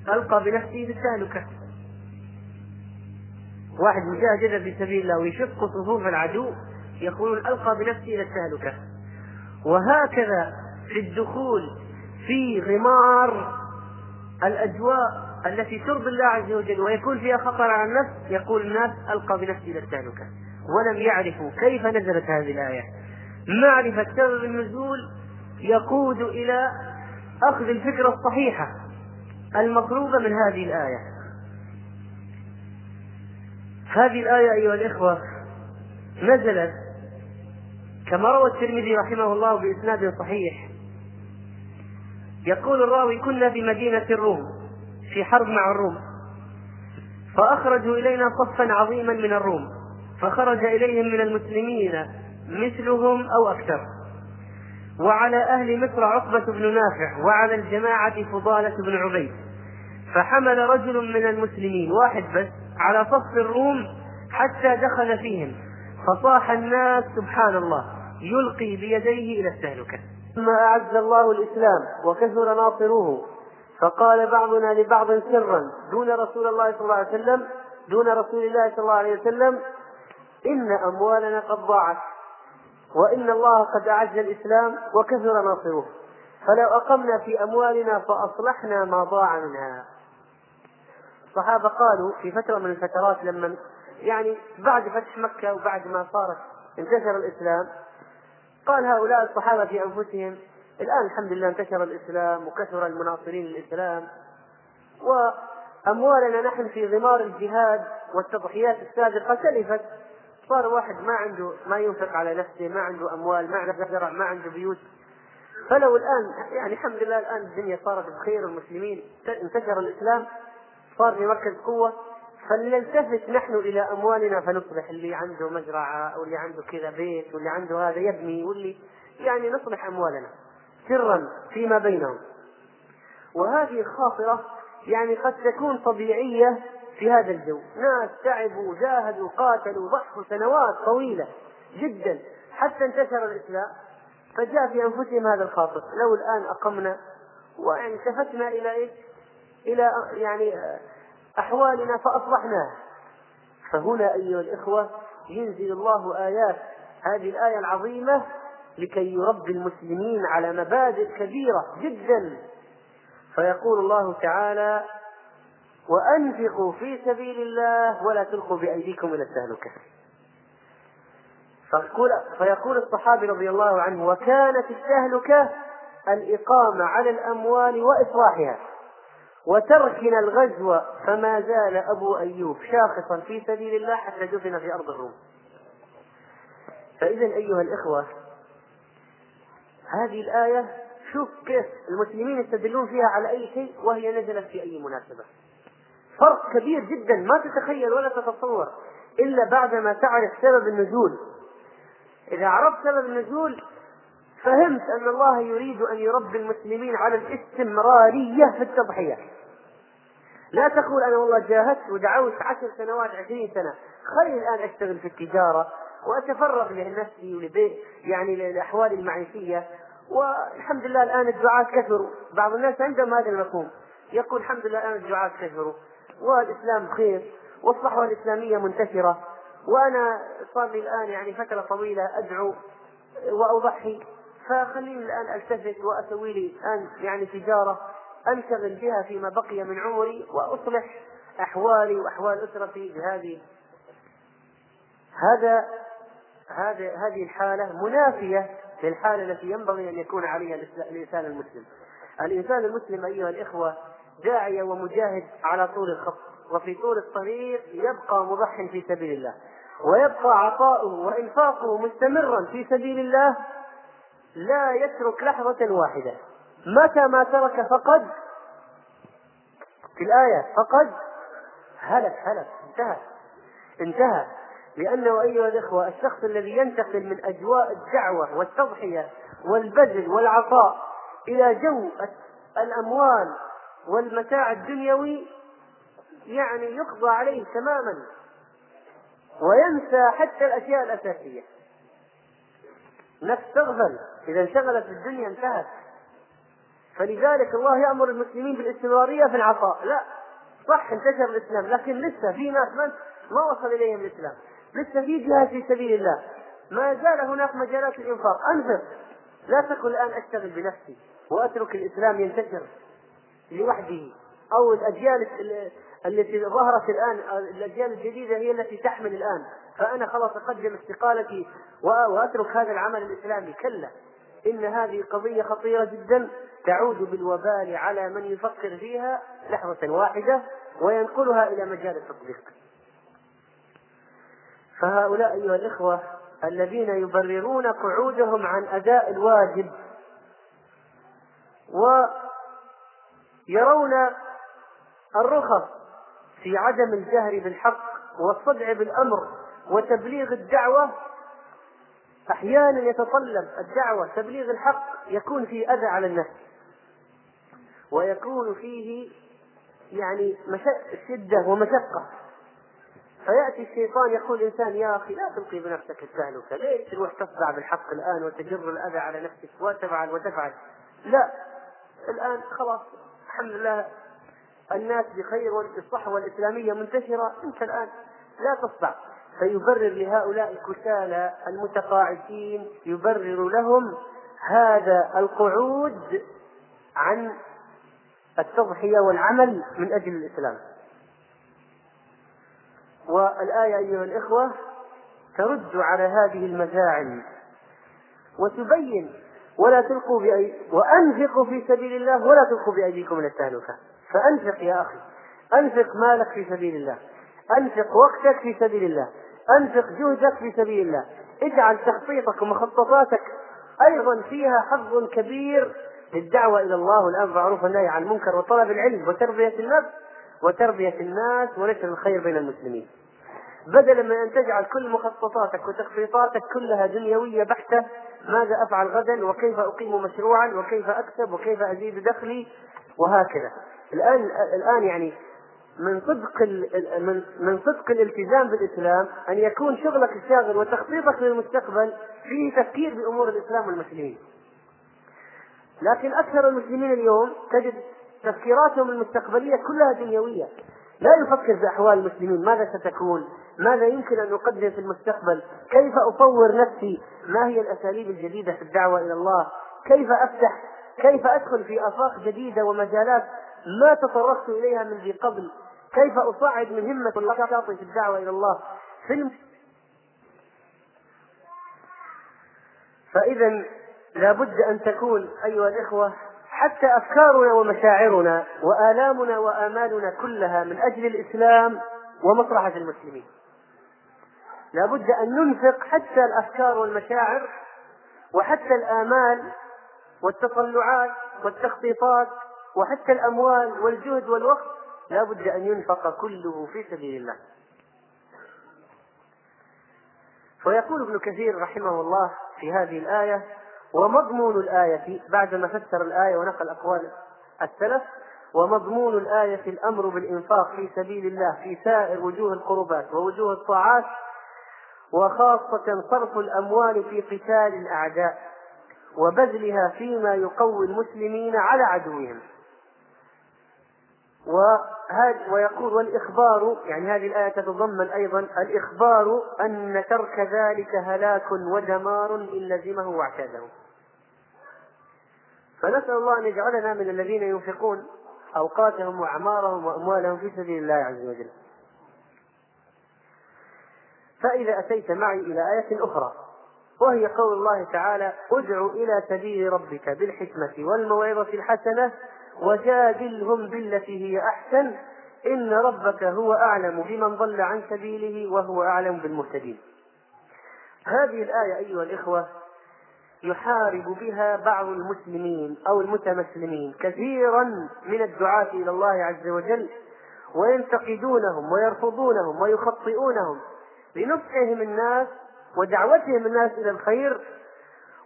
ألقى بنفسه في التهلكة. واحد مجاهد في سبيل الله ويشق صفوف العدو يقولون ألقى بنفسه إلى التهلكة. وهكذا في الدخول في غمار الأجواء التي ترضي الله عز وجل ويكون فيها خطر على النفس يقول الناس ألقى بنفسي إلى التهلكة. ولم يعرفوا كيف نزلت هذه الآية. معرفة سبب النزول يقود إلى أخذ الفكرة الصحيحة المطلوبة من هذه الآية. هذه الآية أيها الإخوة نزلت كما روى الترمذي رحمه الله بإسناد صحيح. يقول الراوي كنا في مدينة الروم في حرب مع الروم. فأخرجوا إلينا صفا عظيما من الروم فخرج إليهم من المسلمين مثلهم أو أكثر. وعلى أهل مصر عقبة بن نافع وعلى الجماعة فضالة بن عبيد. فحمل رجل من المسلمين واحد بس على صف الروم حتى دخل فيهم. فصاح الناس سبحان الله يلقي بيديه إلى التهلكة ثم أعز الله الإسلام وكثر ناصروه. فقال بعضنا لبعض سرا دون رسول الله صلى الله عليه وسلم دون رسول الله صلى الله عليه وسلم إن أموالنا قد ضاعت وإن الله قد أعز الإسلام وكثر ناصروه. فلو أقمنا في أموالنا فأصلحنا ما ضاع منها. الصحابة قالوا في فترة من الفترات لما يعني بعد فتح مكة وبعد ما صارت انتشر الإسلام قال هؤلاء الصحابة في أنفسهم الآن الحمد لله انتشر الإسلام وكثر المناصرين للإسلام وأموالنا نحن في غمار الجهاد والتضحيات السابقة تلفت صار واحد ما عنده ما ينفق على نفسه ما عنده أموال ما عنده زرع ما عنده بيوت. فلو الآن يعني الحمد لله الآن الدنيا صارت بخير والمسلمين انتشر الإسلام صار في مركز قوة. فلنلتفت نحن إلى أموالنا فنصلح اللي عنده مزرعة أو اللي عنده كذا بيت واللي عنده هذا يبني واللي يعني نصلح أموالنا سرا فيما بينهم. وهذه الخاطرة يعني قد تكون طبيعية في هذا الجو. ناس تعبوا جاهدوا قاتلوا ضحوا سنوات طويلة جدا حتى انتشر الإسلام. فجاء في أنفسهم هذا الخاطر. لو الآن أقمنا ويعني التفتنا إلى إيش؟ إلى يعني أحوالنا فأصلحناها فهنا أيها الإخوة ينزل الله آيات هذه الآية العظيمة لكي يربي المسلمين على مبادئ كبيرة جدا. فيقول الله تعالى وأنفقوا في سبيل الله ولا تلقوا بأيديكم إلى التهلكة. فيقول الصحابي رضي الله عنه وكانت التهلكة الإقامة على الأموال وإصلاحها. وتركنا الغزو فما زال أبو أيوب شاخصا في سبيل الله حتى دفن في أرض الروم. فإذا أيها الإخوة هذه الآية شوف كيف المسلمين يستدلون فيها على أي شيء وهي نزلت في أي مناسبة. فرق كبير جدا ما تتخيل ولا تتصور إلا بعدما تعرف سبب النزول. إذا عرفت سبب النزول فهمت أن الله يريد أن يربي المسلمين على الاستمرارية في التضحية. لا تقول أنا والله جاهدت ودعوت عشر سنوات عشرين سنة. خلي الآن أشتغل في التجارة وأتفرغ لنفسي ولبيت يعني للأحوال المعيشية. والحمد لله الآن الدعاة كثروا. بعض الناس عندهم هذا المفهوم. يقول الحمد لله الآن الدعاة كثروا. والإسلام خير. والصحوة الإسلامية منتشرة. وأنا صار لي الآن يعني فترة طويلة أدعو وأضحي. فخليني الآن ألتفت وأسوي لي الآن يعني تجارة أنشغل بها فيما بقي من عمري وأصلح أحوالي وأحوال أسرتي بهذه هذا هذا هذه الحالة منافية للحالة التي ينبغي أن يكون عليها الإنسان المسلم. الإنسان المسلم أيها الإخوة داعية ومجاهد على طول الخط وفي طول الطريق يبقى مضح في سبيل الله ويبقى عطاؤه وإنفاقه مستمرا في سبيل الله لا يترك لحظة واحدة. متى ما ترك فقد في الآية فقد هلك هلك انتهى. انتهى. لأنه أيها الإخوة الشخص الذي ينتقل من أجواء الدعوة والتضحية والبذل والعطاء إلى جو الأموال والمتاع الدنيوي يعني يقضى عليه تماما وينسى حتى الأشياء الأساسية. نفس تغفل إذا انشغلت بالدنيا انتهت. فلذلك الله يأمر المسلمين بالاستمرارية في العطاء. لا صح انتشر الإسلام لكن لسه في ناس ما وصل إليهم الإسلام. لسه في جهاد في سبيل الله. ما زال هناك مجالات الإنفاق. أنفق لا تقل الآن أشتغل بنفسي وأترك الإسلام ينتشر لوحده. أو الأجيال التي ظهرت الآن الأجيال الجديدة هي التي تحمل الآن. فأنا خلاص أقدم استقالتي وأترك هذا العمل الإسلامي. كلا إن هذه قضية خطيرة جدا تعود بالوبال على من يفكر فيها لحظة واحدة وينقلها إلى مجال التطبيق. فهؤلاء أيها الإخوة الذين يبررون قعودهم عن أداء الواجب ويرون الرخص في عدم الجهر بالحق والصدع بالأمر وتبليغ الدعوة أحيانا يتطلب الدعوة تبليغ الحق يكون في أذى على النفس. ويكون فيه يعني شدة ومشقة. فيأتي الشيطان يقول الإنسان يا أخي لا تلقي بنفسك التهلكة ليش تروح تصدع بالحق الآن وتجر الأذى على نفسك وتفعل وتفعل؟ لا الآن خلاص الحمد لله الناس بخير والصحوة الإسلامية منتشرة أنت الآن. لا تصدع. فيبرر لهؤلاء الكسالى المتقاعسين يبرر لهم هذا القعود عن التضحية والعمل من أجل الإسلام. والآية أيها الإخوة ترد على هذه المزاعم وتبين ولا تلقوا بأي وأنفقوا في سبيل الله ولا تلقوا بأيديكم إلى التهلكة. فأنفق يا أخي. أنفق مالك في سبيل الله. أنفق وقتك في سبيل الله. أنفق جهدك في سبيل الله. اجعل تخطيطك ومخططاتك أيضا فيها حظ كبير للدعوة إلى الله والأمر بالمعروف والنهي عن المنكر وطلب العلم وتربية النفس وتربية الناس ونشر الخير بين المسلمين. بدلا من أن تجعل كل مخططاتك وتخطيطاتك كلها دنيوية بحتة ماذا أفعل غدا؟ وكيف أقيم مشروعا؟ وكيف أكسب؟ وكيف أزيد دخلي؟ وهكذا. الآن الآن يعني من صدق من من صدق الالتزام بالإسلام أن يكون شغلك الشاغل وتخطيطك للمستقبل فيه تفكير بأمور الإسلام والمسلمين. لكن أكثر المسلمين اليوم تجد تفكيراتهم المستقبلية كلها دنيوية. لا يفكر في أحوال المسلمين ماذا ستكون؟ ماذا يمكن أن أقدم في المستقبل؟ كيف اطور نفسي؟ ما هي الأساليب الجديدة في الدعوة إلى الله؟ كيف أفتح؟ كيف أدخل في آفاق جديدة ومجالات ما تطرقت إليها من قبل. كيف أصعد من همة النشاط في الدعوة إلى الله؟ في. فإذا لابد أن تكون أيها الإخوة حتى أفكارنا ومشاعرنا وآلامنا وآمالنا كلها من أجل الإسلام ومصلحة المسلمين. لابد أن ننفق حتى الأفكار والمشاعر وحتى الآمال والتطلعات والتخطيطات وحتى الأموال والجهد والوقت لا بد أن ينفق كله في سبيل الله. ويقول ابن كثير رحمه الله في هذه الآية ومضمون الآية بعدما فسر الآية ونقل أقوال السلف ومضمون الآية الأمر بالإنفاق في سبيل الله في سائر وجوه القربات ووجوه الطاعات وخاصة صرف الأموال في قتال الأعداء وبذلها فيما يقوي المسلمين على عدوهم. ويقول والإخبار يعني هذه الآية تتضمن أيضا الإخبار أن ترك ذلك هلاك ودمار إن لزمه واعتاده. فنسأل الله أن يجعلنا من الذين ينفقون أوقاتهم وأعمارهم وأموالهم في سبيل الله عز وجل. فإذا أتيت معي إلى آية أخرى وهي قول الله تعالى ادع إلى سبيل ربك بالحكمة والموعظة الحسنة وجادلهم بالتي هي أحسن. إن ربك هو أعلم بمن ضل عن سبيله وهو أعلم بالمهتدين. هذه الآية أيها الإخوة يحارب بها بعض المسلمين أو المتمسلمين كثيرا من الدعاة إلى الله عز وجل وينتقدونهم ويرفضونهم ويخطئونهم لنصحهم الناس ودعوتهم الناس إلى الخير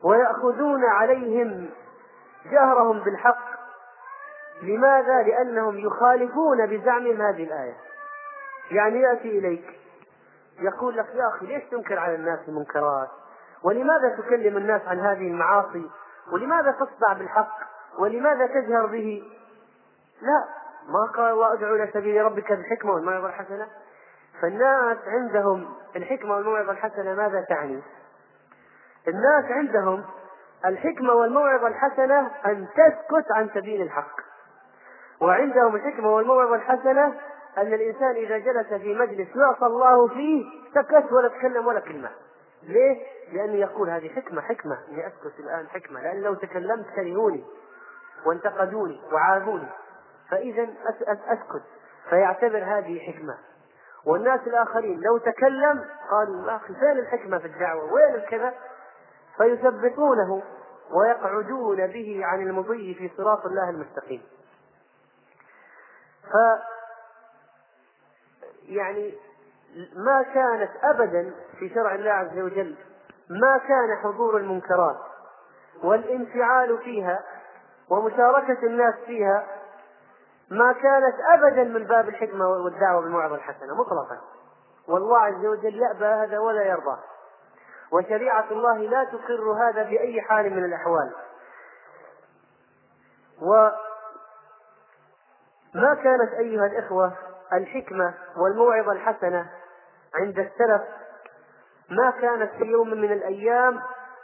ويأخذون عليهم جهرهم بالحق لماذا؟ لأنهم يخالفون بزعمهم هذه الآية. يعني يأتي إليك يقول لك يا أخي ليش تنكر على الناس المنكرات؟ ولماذا تكلم الناس عن هذه المعاصي؟ ولماذا تصدع بالحق؟ ولماذا تجهر به؟ لا ما قال وأدعو إلى سبيل ربك بالحكمة والموعظة الحسنة. فالناس عندهم الحكمة والموعظة الحسنة ماذا تعني؟ الناس عندهم الحكمة والموعظة الحسنة أن تسكت عن سبيل الحق. وعندهم الحكمة والموعظة الحسنة أن الإنسان إذا جلس في مجلس يعصى الله فيه سكت ولا تكلم ولا كلمة. ليه؟ لأنه يقول هذه حكمة حكمة. إني أسكت الآن حكمة لأن لو تكلمت كرهوني وانتقدوني وعابوني فإذا أسكت. فيعتبر هذه حكمة. والناس الآخرين لو تكلم قالوا أخي فين الحكمة في الدعوة؟ وين الكذا؟ فيثبتونه ويقعدون به عن المضي في صراط الله المستقيم. ف يعني ما كانت ابدا في شرع الله عز وجل ما كان حضور المنكرات والانفعال فيها ومشاركة الناس فيها ما كانت ابدا من باب الحكمة والدعوة بالموعظة الحسنة مطلقا. والله عز وجل يأبى هذا ولا يرضى. وشريعة الله لا تقر هذا بأي حال من الأحوال. و ما كانت أيها الإخوة الحكمة والموعظة الحسنة عند السلف. ما كانت في يوم من الأيام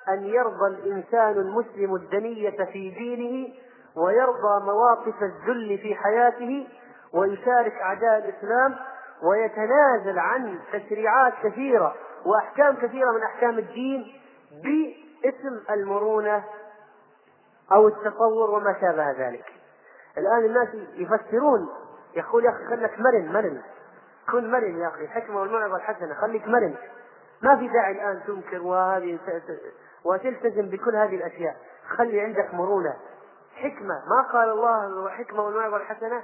أن يرضى الإنسان المسلم الدنية في دينه ويرضى مواقف الذل في حياته ويشارك أعداء الإسلام ويتنازل عن تشريعات كثيرة وأحكام كثيرة من أحكام الدين اسم المرونة أو التطور وما شابه ذلك. الآن الناس يفسرون. يقول يا أخي خلك مرن مرن. كن مرن يا أخي. الحكمة والموعظة الحسنة. خليك مرن. ما في داعي الآن تنكر وهذه وتلتزم بكل هذه الأشياء. خلي عندك مرونة. حكمة. ما قال الله حكمة والموعظة الحسنة؟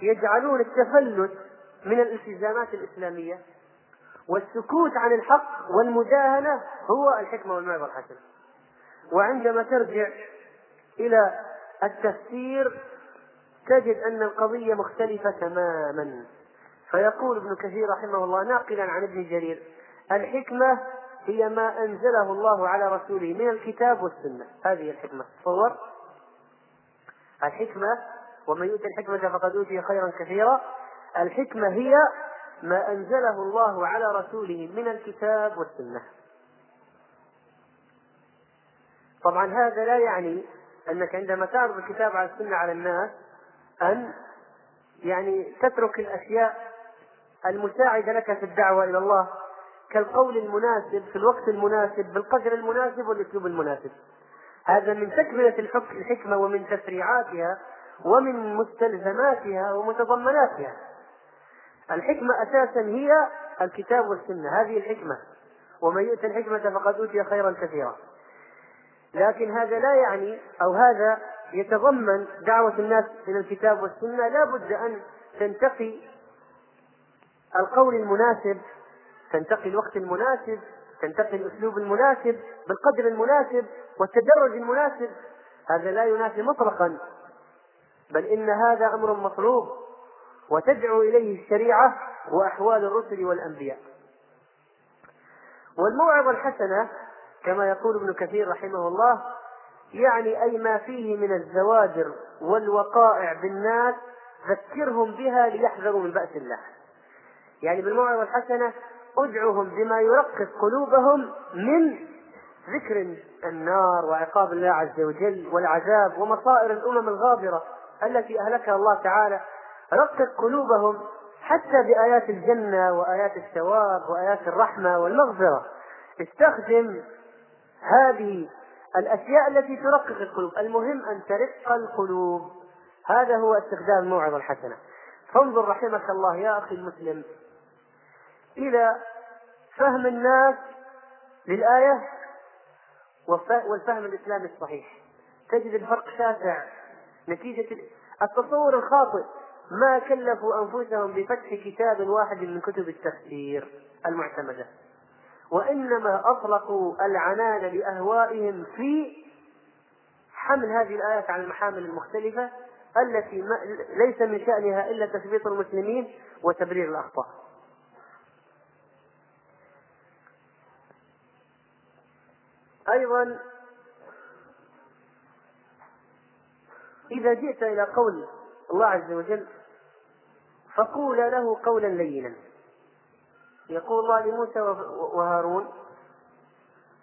فيجعلون التفلت من الالتزامات الإسلامية والسكوت عن الحق والمداهنة هو الحكمة والموعظة الحسنة. وعندما ترجع إلى التفسير تجد أن القضية مختلفة تماما. فيقول ابن كثير رحمه الله ناقلا عن ابن جرير الحكمة هي ما أنزله الله على رسوله من الكتاب والسنة. هذه الحكمة. تصور؟ الحكمة ومن يؤتي الحكمة فقد أوتي خيرا كثيرا. الحكمة هي ما أنزله الله على رسوله من الكتاب والسنة. طبعا هذا لا يعني أنك عندما تعرض الكتاب على السنة على الناس أن يعني تترك الأشياء المساعدة لك في الدعوة إلى الله كالقول المناسب في الوقت المناسب بالقدر المناسب والأسلوب المناسب. هذا من تكملة الحكمة ومن تفريعاتها ومن مستلزماتها ومتضمناتها. الحكمة أساسا هي الكتاب والسنة هذه الحكمة. ومن يؤت الحكمة فقد أوتي خيرا كثيرا. لكن هذا لا يعني أو هذا يتضمن دعوة الناس إلى الكتاب والسنة. لا بد أن تنتقي القول المناسب تنتقي الوقت المناسب تنتقي الأسلوب المناسب بالقدر المناسب والتدرج المناسب. هذا لا ينافي مطلقا بل إن هذا أمر مطلوب وتدعو إليه الشريعة وأحوال الرسل والأنبياء. والموعظة الحسنة كما يقول ابن كثير رحمه الله يعني أي ما فيه من الزواجر والوقائع بالناس ذكرهم بها ليحذروا من بأس الله. يعني بالموعظة الحسنة ادعوهم بما يرقق قلوبهم من ذكر النار وعقاب الله عز وجل والعذاب ومصائر الأمم الغابرة التي أهلكها الله تعالى. رقق قلوبهم حتى بآيات الجنة وآيات الثواب وآيات الرحمة والمغفرة. استخدم هذه الأشياء التي ترقق القلوب. المهم أن ترق القلوب. هذا هو استخدام الموعظة الحسنة. فانظر رحمك الله يا أخي المسلم إلى فهم الناس للآية والفهم الإسلامي الصحيح. تجد الفرق شاسع. نتيجة التصور الخاطئ. ما كلفوا أنفسهم بفتح كتاب واحد من كتب التفسير المعتمدة. وإنما أطلقوا العنان لأهوائهم في حمل هذه الآيات على المحامل المختلفة التي ليس من شأنها إلا تثبيت المسلمين وتبرير الأخطاء. أيضا إذا جئت إلى قول الله عز وجل فقول له قولا لينا. يقول الله لموسى وهارون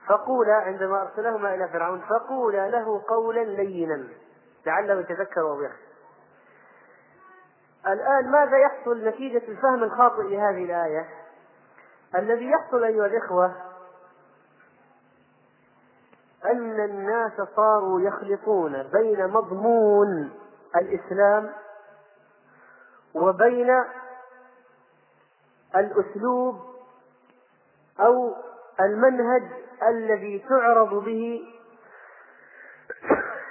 فقولا عندما أرسلهما إلى فرعون فقولا له قولا لينا لعله يتذكر أو الآن ماذا يحصل نتيجة الفهم الخاطئ لهذه الآية؟ الذي يحصل أيها الإخوة أن الناس صاروا يخلطون بين مضمون الإسلام وبين الأسلوب أو المنهج الذي تعرض به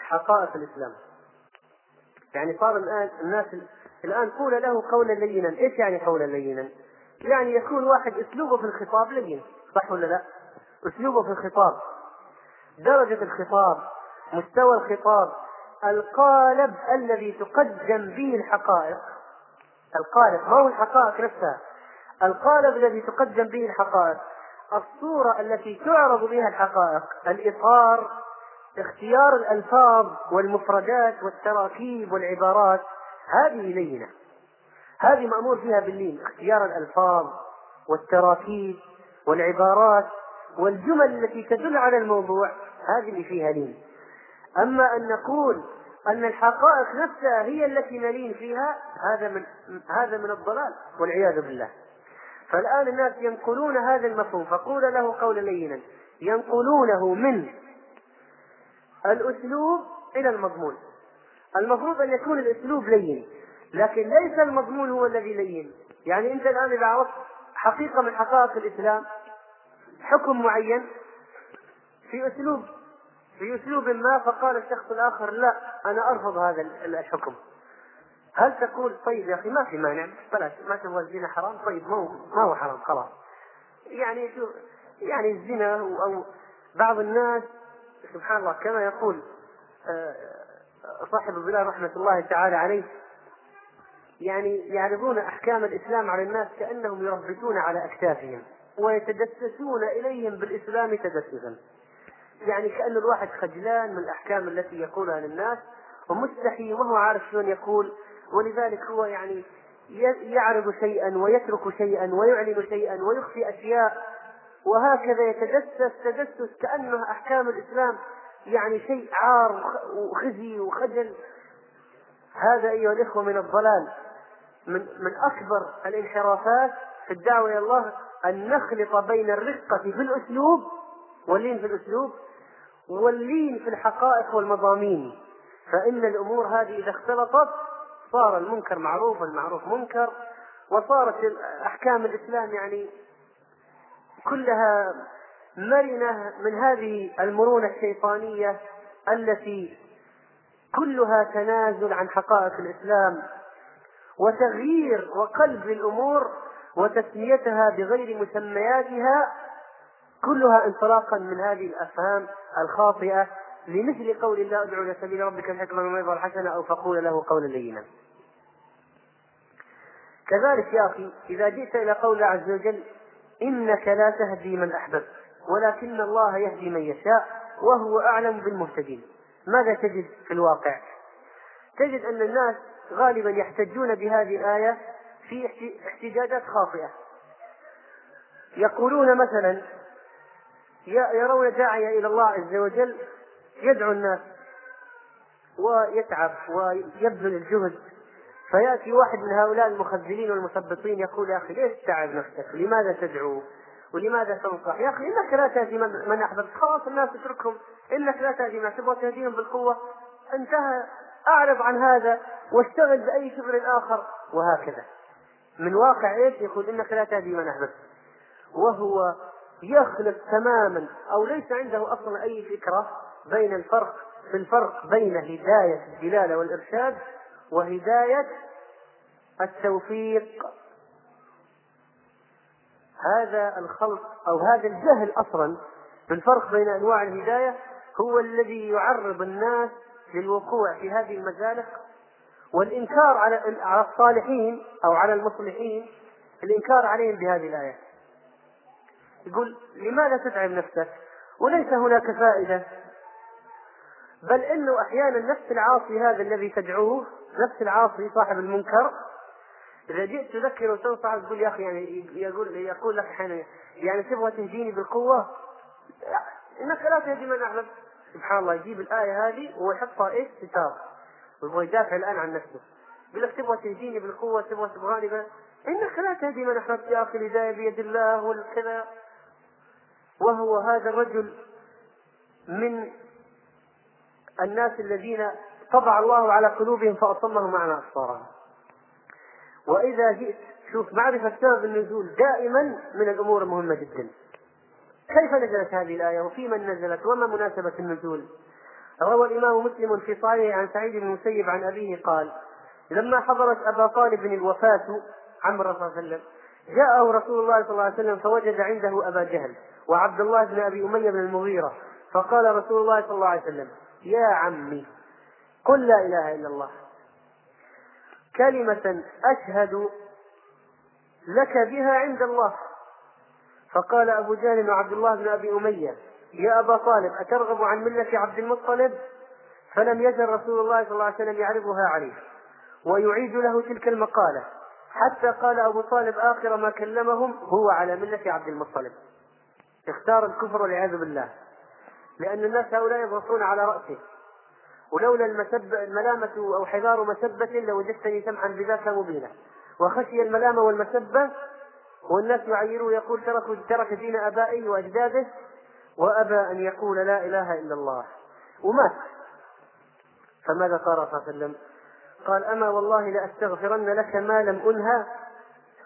حقائق الإسلام. يعني صار الآن الناس الآن قول له قولا لينا. إيش يعني قولا لينا؟ يعني يكون واحد أسلوبه في الخطاب لين. صح ولا لا؟ أسلوبه في الخطاب. درجة الخطاب مستوى الخطاب القالب الذي تقدم به الحقائق. القالب ما هو الحقائق نفسها؟ القالب الذي تقدم به الحقائق الصورة التي تعرض بها الحقائق الإطار اختيار الألفاظ والمفردات والتراكيب والعبارات هذه لينة. هذه مأمور فيها باللين اختيار الألفاظ والتراكيب والعبارات والجمل التي تدل على الموضوع هذه اللي فيها لين. أما أن نقول أن الحقائق نفسها هي التي نلين فيها هذا من هذا من الضلال والعياذ بالله. فالآن الناس ينقلون هذا المفهوم فقول له قولا لينا ينقلونه من الأسلوب إلى المضمون. المفروض أن يكون الأسلوب لين لكن ليس المضمون هو الذي لين. يعني أنت الآن إذا عرفت حقيقة من حقائق الإسلام حكم معين في أسلوب في أسلوب ما فقال الشخص الآخر لا أنا أرفض هذا الحكم. هل تقول طيب يا أخي ما في مانع؟ بلاش ما تبغى الزنا حرام؟ طيب ما هو ما هو حرام خلاص. يعني شو يعني الزنا أو بعض الناس سبحان الله كما يقول آه، صاحب بلال رحمة الله تعالى عليه يعني يعرضون أحكام الإسلام على الناس كأنهم يربتون على أكتافهم ويتدسسون إليهم بالإسلام تدسسا يعني كأن الواحد خجلان من الأحكام التي يقولها للناس ومستحي وما هو عارف شلون يقول ولذلك هو يعني يعرض شيئا ويترك شيئا ويعلن شيئا ويخفي أشياء وهكذا يتدسس تدسس كأنه أحكام الإسلام يعني شيء عار وخزي وخجل. هذا أيها الإخوة من الضلال من من أكبر الانحرافات في الدعوة إلى الله أن نخلط بين الرقة في الأسلوب واللين في الأسلوب واللين في الحقائق والمضامين. فإن الأمور هذه إذا اختلطت صار المنكر معروف والمعروف منكر وصارت أحكام الإسلام يعني كلها مرنة من هذه المرونة الشيطانية التي كلها تنازل عن حقائق الإسلام وتغيير وقلب للأمور وتسميتها بغير مسمياتها كلها انطلاقا من هذه الأفهام الخاطئة لمثل قول الله ادعو إلى سبيل ربك الحكمه والموعظه الحسنه أو فقول له قولا لينا. كذلك يا أخي إذا جئت إلى قول الله عز وجل إنك لا تهدي من أحببت ولكن الله يهدي من يشاء وهو أعلم بالمهتدين. ماذا تجد في الواقع؟ تجد أن الناس غالبا يحتجون بهذه الآية في احتجاجات خاطئة. يقولون مثلا يرون داعية إلى الله عز وجل يدعو الناس ويتعب ويبذل الجهد فيأتي واحد من هؤلاء المخذلين والمثبطين يقول يا أخي ليش تتعب نفسك؟ لماذا تدعو؟ ولماذا تنصح؟ يا أخي إنك لا تهدي من, من أحببت خلاص الناس اتركهم إنك لا تهدي من تبغى تهديهم بالقوة انتهى أعرض عن هذا واشتغل بأي شغل آخر وهكذا من واقع إيش؟ يقول إنك لا تهدي من أحببت وهو يخلط تماما أو ليس عنده أصلا أي فكرة بين الفرق في الفرق بين هداية الدلالة والإرشاد وهداية التوفيق. هذا الخلط أو هذا الجهل أصلا بالفرق بين أنواع الهداية هو الذي يعرض الناس للوقوع في هذه المزالق. والإنكار على الصالحين أو على المصلحين الإنكار عليهم بهذه الآية. يقول لماذا تتعب نفسك؟ وليس هناك فائدة. بل إنه أحيانا نفس العاصي هذا الذي تدعوه نفس العاصي صاحب المنكر. إذا جئت تذكره وتنصحه تقول يا أخي يعني يقول يقول لك أحيانا يعني تبغى تهديني بالقوة؟ إنك لا تهدي من احببت سبحان الله يجيب الآية هذه ويحطها إيش؟ ستار ويبغى يدافع الآن عن نفسه. يقول لك تبغى تهديني بالقوة تبغى تبغاني إنك لا تهدي من أحببت. يا أخي الهداية بيد الله والكذا. وهو هذا الرجل من الناس الذين طبع الله على قلوبهم فأصمهم معنى أبصارهم. وإذا جئت شوف معرفة سبب النزول دائما من الأمور المهمة جدا. كيف نزلت هذه الآية؟ وفي من نزلت؟ وما مناسبة النزول؟ روى الإمام مسلم في صحيحه عن سعيد بن المسيب عن أبيه قال لما حضرت أبا طالب الوفاة عم الرسول صلى الله عليه وسلم جاءه رسول الله صلى الله عليه وسلم فوجد عنده أبا جهل وعبد الله بن أبي أمية بن المغيرة فقال رسول الله صلى الله عليه وسلم يا عمي قل لا إله إلا الله. كلمة أشهد لك بها عند الله. فقال أبو جهل وعبد الله بن أبي أمية يا أبا طالب أترغب عن ملة عبد المطلب؟ فلم يزل رسول الله صلى الله عليه وسلم يعرضها عليه ويعيد له تلك المقالة. حتى قال أبو طالب آخر ما كلمهم هو على ملة عبد المطلب. اختار الكفر والعياذ بالله لأن الناس هؤلاء يضغطون على رأسه. ولولا المسب الملامة أو حذار مسبة لوجدتني سمحا بذاك مبينا. وخشي الملامة والمسبة والناس يعيرون يقول ترك ترك دين آبائه وأجداده وأبى أن يقول لا إله إلا الله. ومات. فماذا قال صلى الله عليه وسلم؟ قال أما والله لأستغفرن لك ما لم أنهى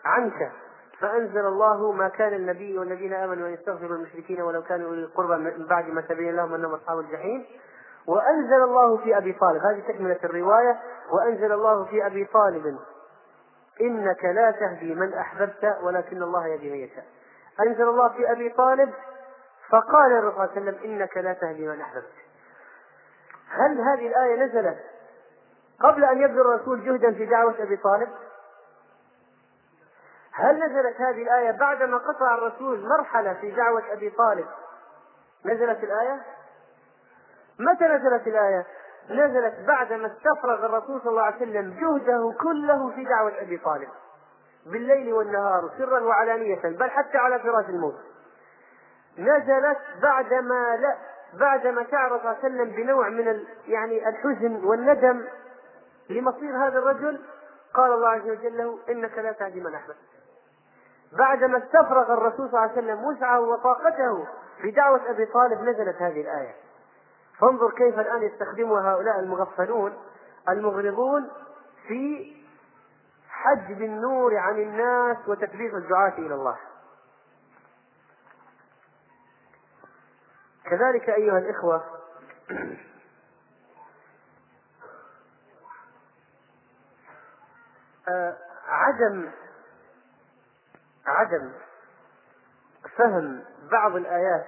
عنك. فأنزل الله ما كان النبي والذين آمنوا أن يستغفروا المشركين ولو كانوا أولي القربى من بعد ما تبين لهم أنهم أصحاب الجحيم. وأنزل الله في أبي طالب. هذه تكملة الرواية. وأنزل الله في أبي طالب. إنك لا تهدي من أحببت ولكن الله يهدي من يشاء. أنزل الله في أبي طالب. فقال الرسول صلى الله عليه وسلم إنك لا تهدي من أحببت. هل هذه الآية نزلت قبل أن يبذل الرسول جهدا في دعوة أبي طالب؟ هل نزلت هذه الآية بعدما قطع الرسول مرحلة في دعوة أبي طالب؟ نزلت الآية؟ متى نزلت الآية؟ نزلت بعدما استفرغ الرسول صلى الله عليه وسلم جهده كله في دعوة أبي طالب. بالليل والنهار سرا وعلانية بل حتى على فراش الموت. نزلت بعدما لا بعدما شعر صلى الله عليه وسلم بنوع من يعني الحزن والندم لمصير هذا الرجل. قال الله عز وجل له إنك لا تهدي من أحببت. بعدما استفرغ الرسول صلى الله عليه وسلم وسعه وطاقته في دعوة أبي طالب نزلت هذه الآية. فانظر كيف الآن يستخدمها هؤلاء المغفلون المغرضون في حجب النور عن الناس وتثبيت الدعاة إلى الله. كذلك أيها الإخوة آه، عدم عدم فهم بعض الآيات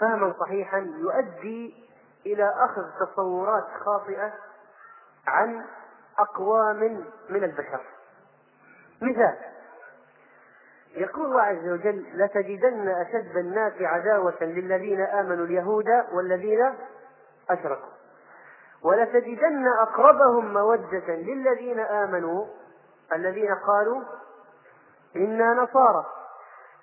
فهما صحيحا يؤدي إلى أخذ تصورات خاطئة عن أقوام من البشر. مثال يقول الله عز وجل لتجدن أشد الناس عداوة للذين آمنوا اليهود والذين أشركوا. ولتجدن أقربهم مودة للذين آمنوا الذين قالوا إنا نصارى.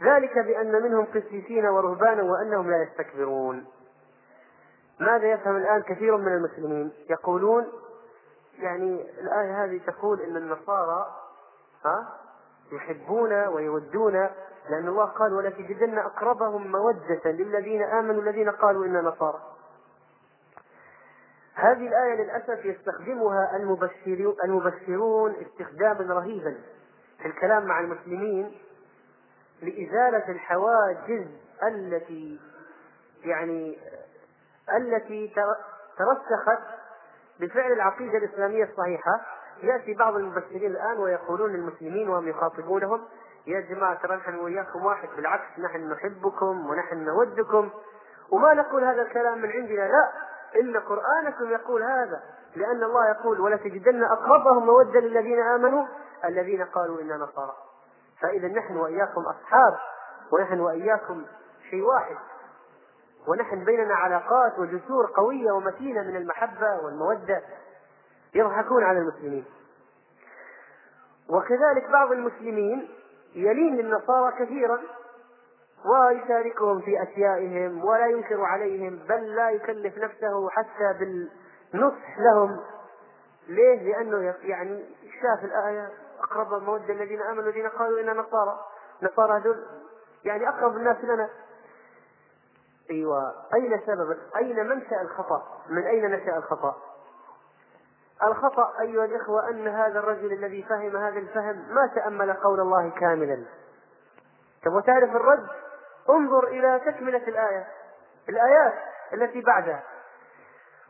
ذلك بأن منهم قسيسين ورهبانا وأنهم لا يستكبرون. ماذا يفهم الآن كثير من المسلمين؟ يقولون يعني الآية هذه تقول إن النصارى ها يحبون ويودون لأن الله قال ولتجدن أقربهم مودة للذين آمنوا الذين قالوا إنا نصارى هذه الآية للأسف يستخدمها المبشرون استخداما رهيبا في الكلام مع المسلمين لإزالة الحواجز التي يعني التي ترسخت بفعل العقيدة الإسلامية الصحيحة. يأتي بعض المبشرين الآن ويقولون للمسلمين وهم يخاطبونهم يا جماعة ترى نحن وياكم واحد بالعكس نحن نحبكم ونحن نودكم. وما نقول هذا الكلام من عندنا لا. إن قرآنكم يقول هذا لأن الله يقول ولتجدن أقربهم مودة للذين آمنوا الذين قالوا أنا نصارى. فإذا نحن وإياكم أصحاب ونحن وإياكم شيء واحد. ونحن بيننا علاقات وجسور قوية ومتينة من المحبة والمودة يضحكون على المسلمين. وكذلك بعض المسلمين يلين للنصارى كثيرا ويشاركهم في أشيائهم ولا ينكر عليهم بل لا يكلف نفسه حتى بالنصح لهم. ليه؟ لأنه يعني شاف الآية أقرب المودة الذين آمنوا الذين قالوا إنا نصارى. نصارى هذول يعني أقرب الناس لنا. أيوة أين سبب أين منشأ الخطأ؟ من أين نشأ الخطأ؟ الخطأ أيها الإخوة أن هذا الرجل الذي فهم هذا الفهم ما تأمل قول الله كاملا. تبغى تعرف الرد؟ انظر إلى تكملة الآية الآيات التي بعدها.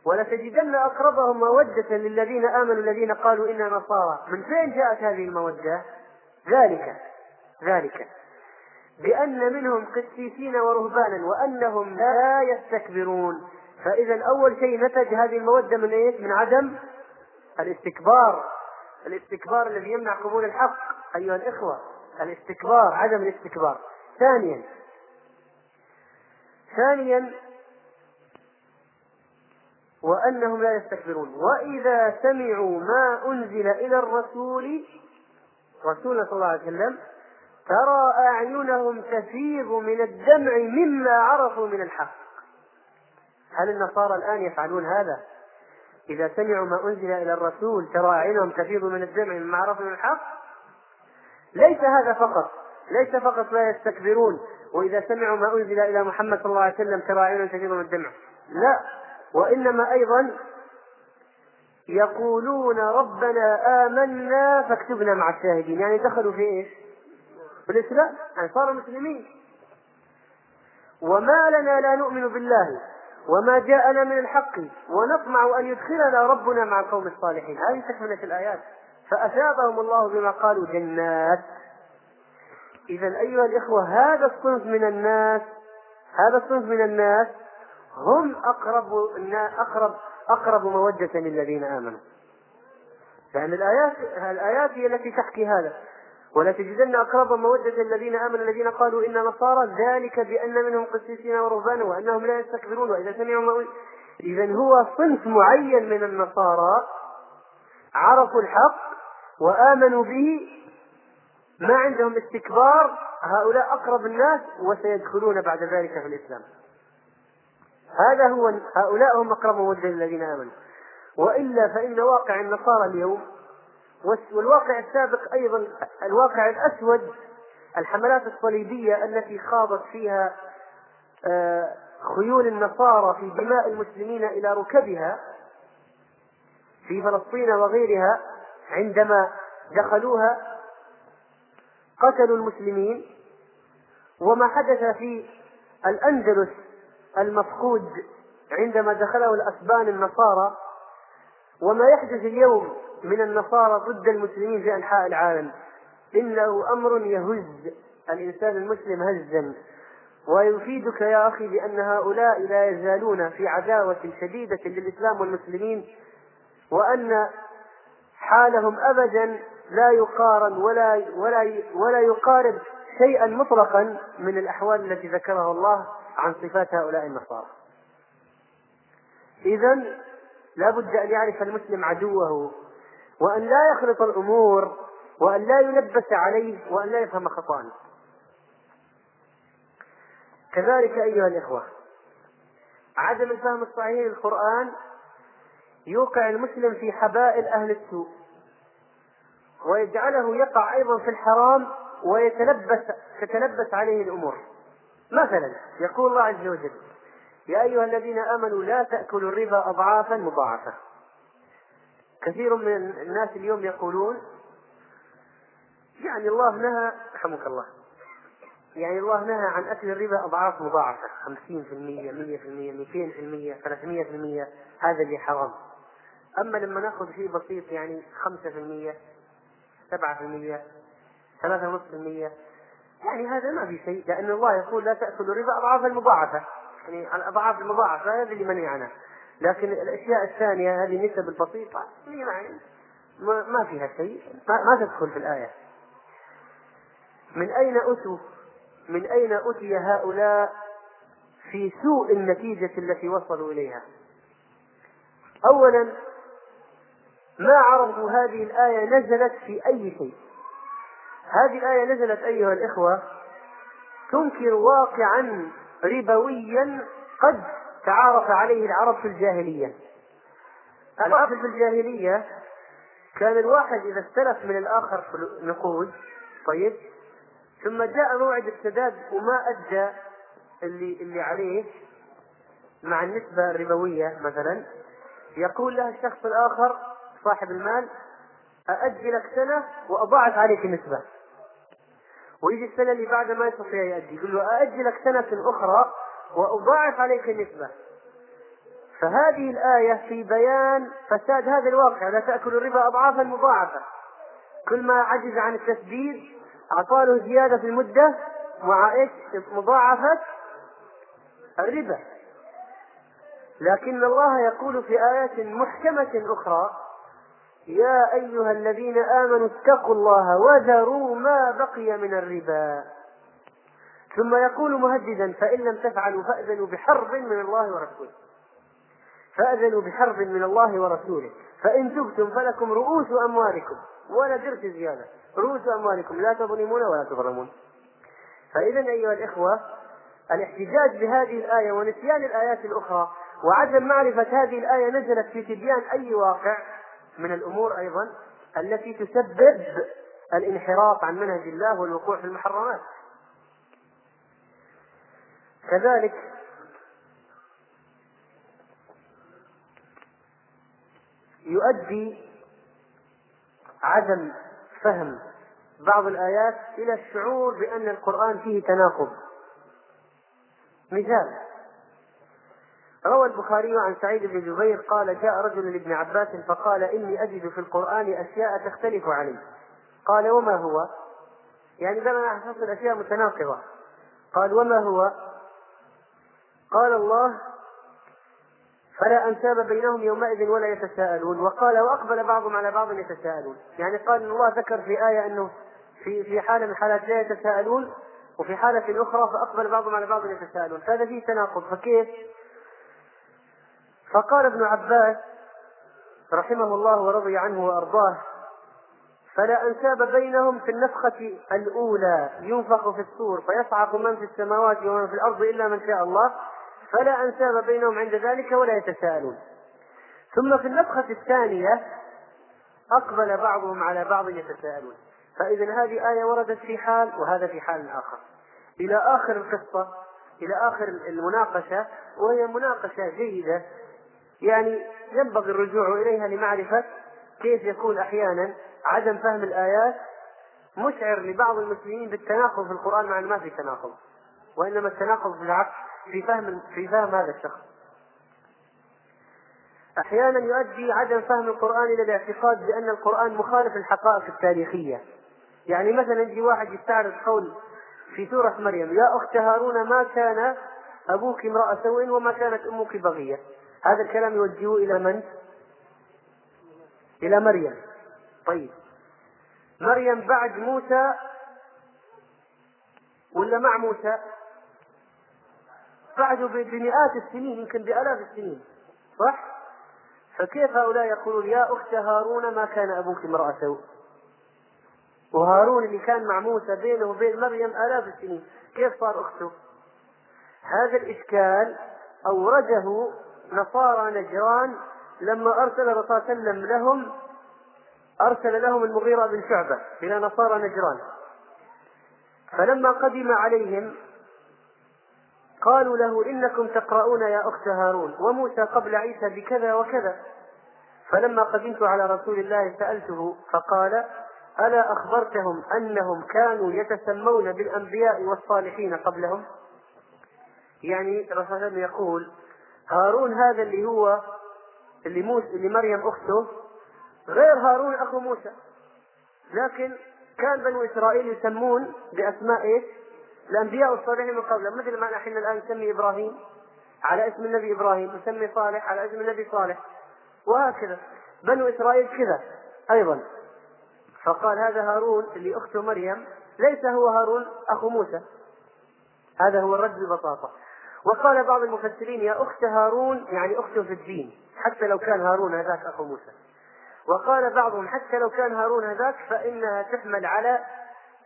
ولتجدن أقربهم مودة للذين آمنوا الذين قالوا إنا نصارى. من فين جاءت هذه المودة؟ ذلك ذلك. بأن منهم قسيسين ورهبانا وأنهم لا يستكبرون. فإذا أول شيء نتج هذه المودة من إيش؟ من عدم الاستكبار. الاستكبار الذي يمنع قبول الحق. أيها الإخوة الاستكبار عدم الاستكبار. ثانيا ثانيا وأنهم لا يستكبرون. وإذا سمعوا ما أنزل إلى الرسول رسولنا صلى الله عليه وسلم ترى أعينهم تفيض من الدمع مما عرفوا من الحق. هل النصارى الآن يفعلون هذا؟ إذا سمعوا ما أنزل إلى الرسول ترى أعينهم تفيض من الدمع مما عرفوا من الحق؟ ليس هذا فقط ليس فقط لا يستكبرون وإذا سمعوا ما أنزل إلى محمد صلى الله عليه وسلم ترى عينا تفيض من الدمع. لا وإنما أيضا يقولون ربنا آمنا فاكتبنا مع الشاهدين. يعني دخلوا في إيش؟ في الإسلام يعني صاروا مسلمين وما لنا لا نؤمن بالله وما جاءنا من الحق ونطمع أن يدخلنا ربنا مع القوم الصالحين. هذه تكملة الآيات. فأثابهم الله بما قالوا جنات. إذا أيها الإخوة هذا الصنف من الناس هذا الصنف من الناس هم أقرب أقرب أقرب مودة للذين آمنوا. لأن الآيات الآيات هي التي تحكي هذا. ولا تجدن أقرب مودة الذين آمنوا الذين قالوا إن نصارى ذلك بأن منهم قسيسين ورهبانا وأنهم لا يستكبرون. وإذا سمعوا ما إذا هو صنف معين من النصارى عرفوا الحق وآمنوا به ما عندهم استكبار هؤلاء أقرب الناس وسيدخلون بعد ذلك في الإسلام. هذا هو هؤلاء هم أقرب مودة للذين آمنوا. وإلا فإن واقع النصارى اليوم والواقع السابق أيضا الواقع الأسود الحملات الصليبية التي خاضت فيها آه، خيول النصارى في دماء المسلمين إلى ركبها في فلسطين وغيرها عندما دخلوها قتلوا المسلمين. وما حدث في الأندلس المفقود عندما دخله الأسبان النصارى. وما يحدث اليوم من النصارى ضد المسلمين في أنحاء العالم إنه أمر يهز الإنسان المسلم هزا ويفيدك يا أخي بأن هؤلاء لا يزالون في عداوة شديدة للإسلام والمسلمين وأن حالهم أبدا لا يقارن ولا ولا ولا يقارب شيئا مطلقا من الأحوال التي ذكرها الله عن صفات هؤلاء النصارى. إذا لا بد أن يعرف المسلم عدوه وأن لا يخلط الأمور وأن لا يلبس عليه وأن لا يفهم خطأ كذلك أيها الإخوة عدم الفهم الصحيح للقرآن يوقع المسلم في حبائل أهل السوء ويجعله يقع أيضا في الحرام ويتلبس تتلبس عليه الأمور. مثلا يقول الله عز وجل يا أيها الذين آمنوا لا تأكلوا الربا أضعافا مضاعفة. كثير من الناس اليوم يقولون يعني الله نهى رحمك الله يعني الله نهى عن أكل الربا أضعاف مضاعفة 50% 100% 200% 300% هذا اللي حرام. أما لما نأخذ شيء بسيط يعني 5% 7% 3.5% يعني هذا ما في شيء لأن الله يقول لا تأكلوا الربا أضعافا مضاعفة. يعني الأضعاف المضاعفة هذا اللي منعنا. لكن الأشياء الثانية هذه النسب البسيطه يعني ما فيها شيء. ما تدخل في الآية. من أين أتوا؟ من أين أتي هؤلاء في سوء النتيجة التي وصلوا إليها؟ اولا ما عرفوا هذه الآية نزلت في أي شيء؟ هذه الآية نزلت أيها الإخوة تنكر واقعا ربويا قد تعارف عليه العرب في الجاهلية. العرب في الجاهلية كان الواحد إذا استلف من الآخر نقود طيب ثم جاء موعد السداد وما أدى اللي اللي عليه مع النسبة الربوية مثلا يقول له الشخص الآخر صاحب المال أأجلك سنة وأضاعف عليك النسبة. ويجي السنة اللي بعدها ما يستطيع يأدي يقول له أأجلك سنة أخرى وأضاعف عليك النسبة. فهذه الآية في بيان فساد هذا الواقع لا تأكل الربا أضعافا مضاعفة. كل ما عجز عن التسديد أعطاله زيادة في المدة مع إيش؟ مضاعفة الربا. لكن الله يقول في آيات محكمة أخرى يا أيها الذين آمنوا اتقوا الله وذروا ما بقي من الربا. ثم يقول مهددا فإن لم تفعلوا فأذنوا بحرب من الله ورسوله. فأذنوا بحرب من الله ورسوله. فإن تبتم فلكم رؤوس أموالكم. ولا درس زيادة. رؤوس أموالكم. لا تظلمون ولا تظلمون. فإذا أيها الإخوة الاحتجاج بهذه الآية ونسيان الآيات الأخرى وعدم معرفة هذه الآية نزلت في تبيان أي واقع من الأمور أيضا التي تسبب الانحراف عن منهج الله والوقوع في المحرمات. كذلك يؤدي عدم فهم بعض الآيات إلى الشعور بأن القرآن فيه تناقض. مثال روى البخاري عن سعيد بن جبير قال جاء رجل لابن عباس فقال إني أجد في القرآن أشياء تختلف عليه قال وما هو؟ يعني لنا حصل أشياء متناقضة. قال وما هو؟ قال الله فلا أنساب بينهم يومئذ ولا يتساءلون. وقال وأقبل بعضهم على بعض يتساءلون. يعني قال إن الله ذكر في آية أنه في في حالة من الحالات لا يتساءلون وفي حالة أخرى فأقبل بعضهم على بعض يتساءلون. فهذا فيه تناقض. فكيف؟ فقال ابن عباس رحمه الله ورضي عنه وأرضاه فلا أنساب بينهم في النفخة الأولى ينفخ في الصور فيصعق من في السماوات ومن في الأرض إلا من شاء الله. فلا أنساب بينهم عند ذلك ولا يتساءلون. ثم في النفخة الثانية أقبل بعضهم على بعض يتساءلون. فإذا هذه آية وردت في حال وهذا في حال آخر. إلى آخر القصة إلى آخر المناقشة وهي مناقشة جيدة. يعني ينبغي الرجوع إليها لمعرفة كيف يكون أحيانا عدم فهم الآيات مشعر لبعض المسلمين بالتناقض في القرآن مع ما في تناقض. وإنما التناقض بالعكس في فهم في فهم هذا الشخص. أحيانا يؤدي عدم فهم القرآن إلى الاعتقاد بأن القرآن مخالف للحقائق التاريخية. يعني مثلا يجي واحد يستعرض قول في سورة مريم يا أخت هارون ما كان أبوك امرأة سوء وما كانت أمك بغية. هذا الكلام يوجهه إلى من؟ إلى مريم. طيب. مريم بعد موسى ولا مع موسى؟ بعده بمئات السنين يمكن بآلاف السنين. صح؟ فكيف هؤلاء يقولون يا أخت هارون ما كان أبوك امرأة؟ سوء وهارون اللي كان مع موسى بينه وبين مريم آلاف السنين. كيف صار أخته؟ هذا الإشكال أورده نصارى نجران لما أرسل الرسول صلى الله عليه وسلم لهم أرسل لهم المغيرة بن شعبة إلى نصارى نجران. فلما قدم عليهم قالوا له إنكم تقرؤون يا أخت هارون وموسى قبل عيسى بكذا وكذا. فلما قدمت على رسول الله سألته فقال ألا أخبرتهم أنهم كانوا يتسمون بالأنبياء والصالحين قبلهم؟ يعني الرسول يقول هارون هذا اللي هو اللي موسى اللي مريم أخته غير هارون أخو موسى. لكن كان بنو إسرائيل يسمون بأسماء إيش؟ الأنبياء والصالحين من قبله مثل ما نحن الآن نسمي إبراهيم على اسم النبي إبراهيم نسمي صالح على اسم النبي صالح وهكذا. بنو إسرائيل كذا أيضا. فقال هذا هارون اللي أخته مريم ليس هو هارون أخو موسى. هذا هو الرد ببساطة. وقال بعض المفسرين يا أخت هارون يعني أخته في الدين حتى لو كان هارون هذاك أخو موسى. وقال بعضهم حتى لو كان هارون هذاك فإنها تحمل على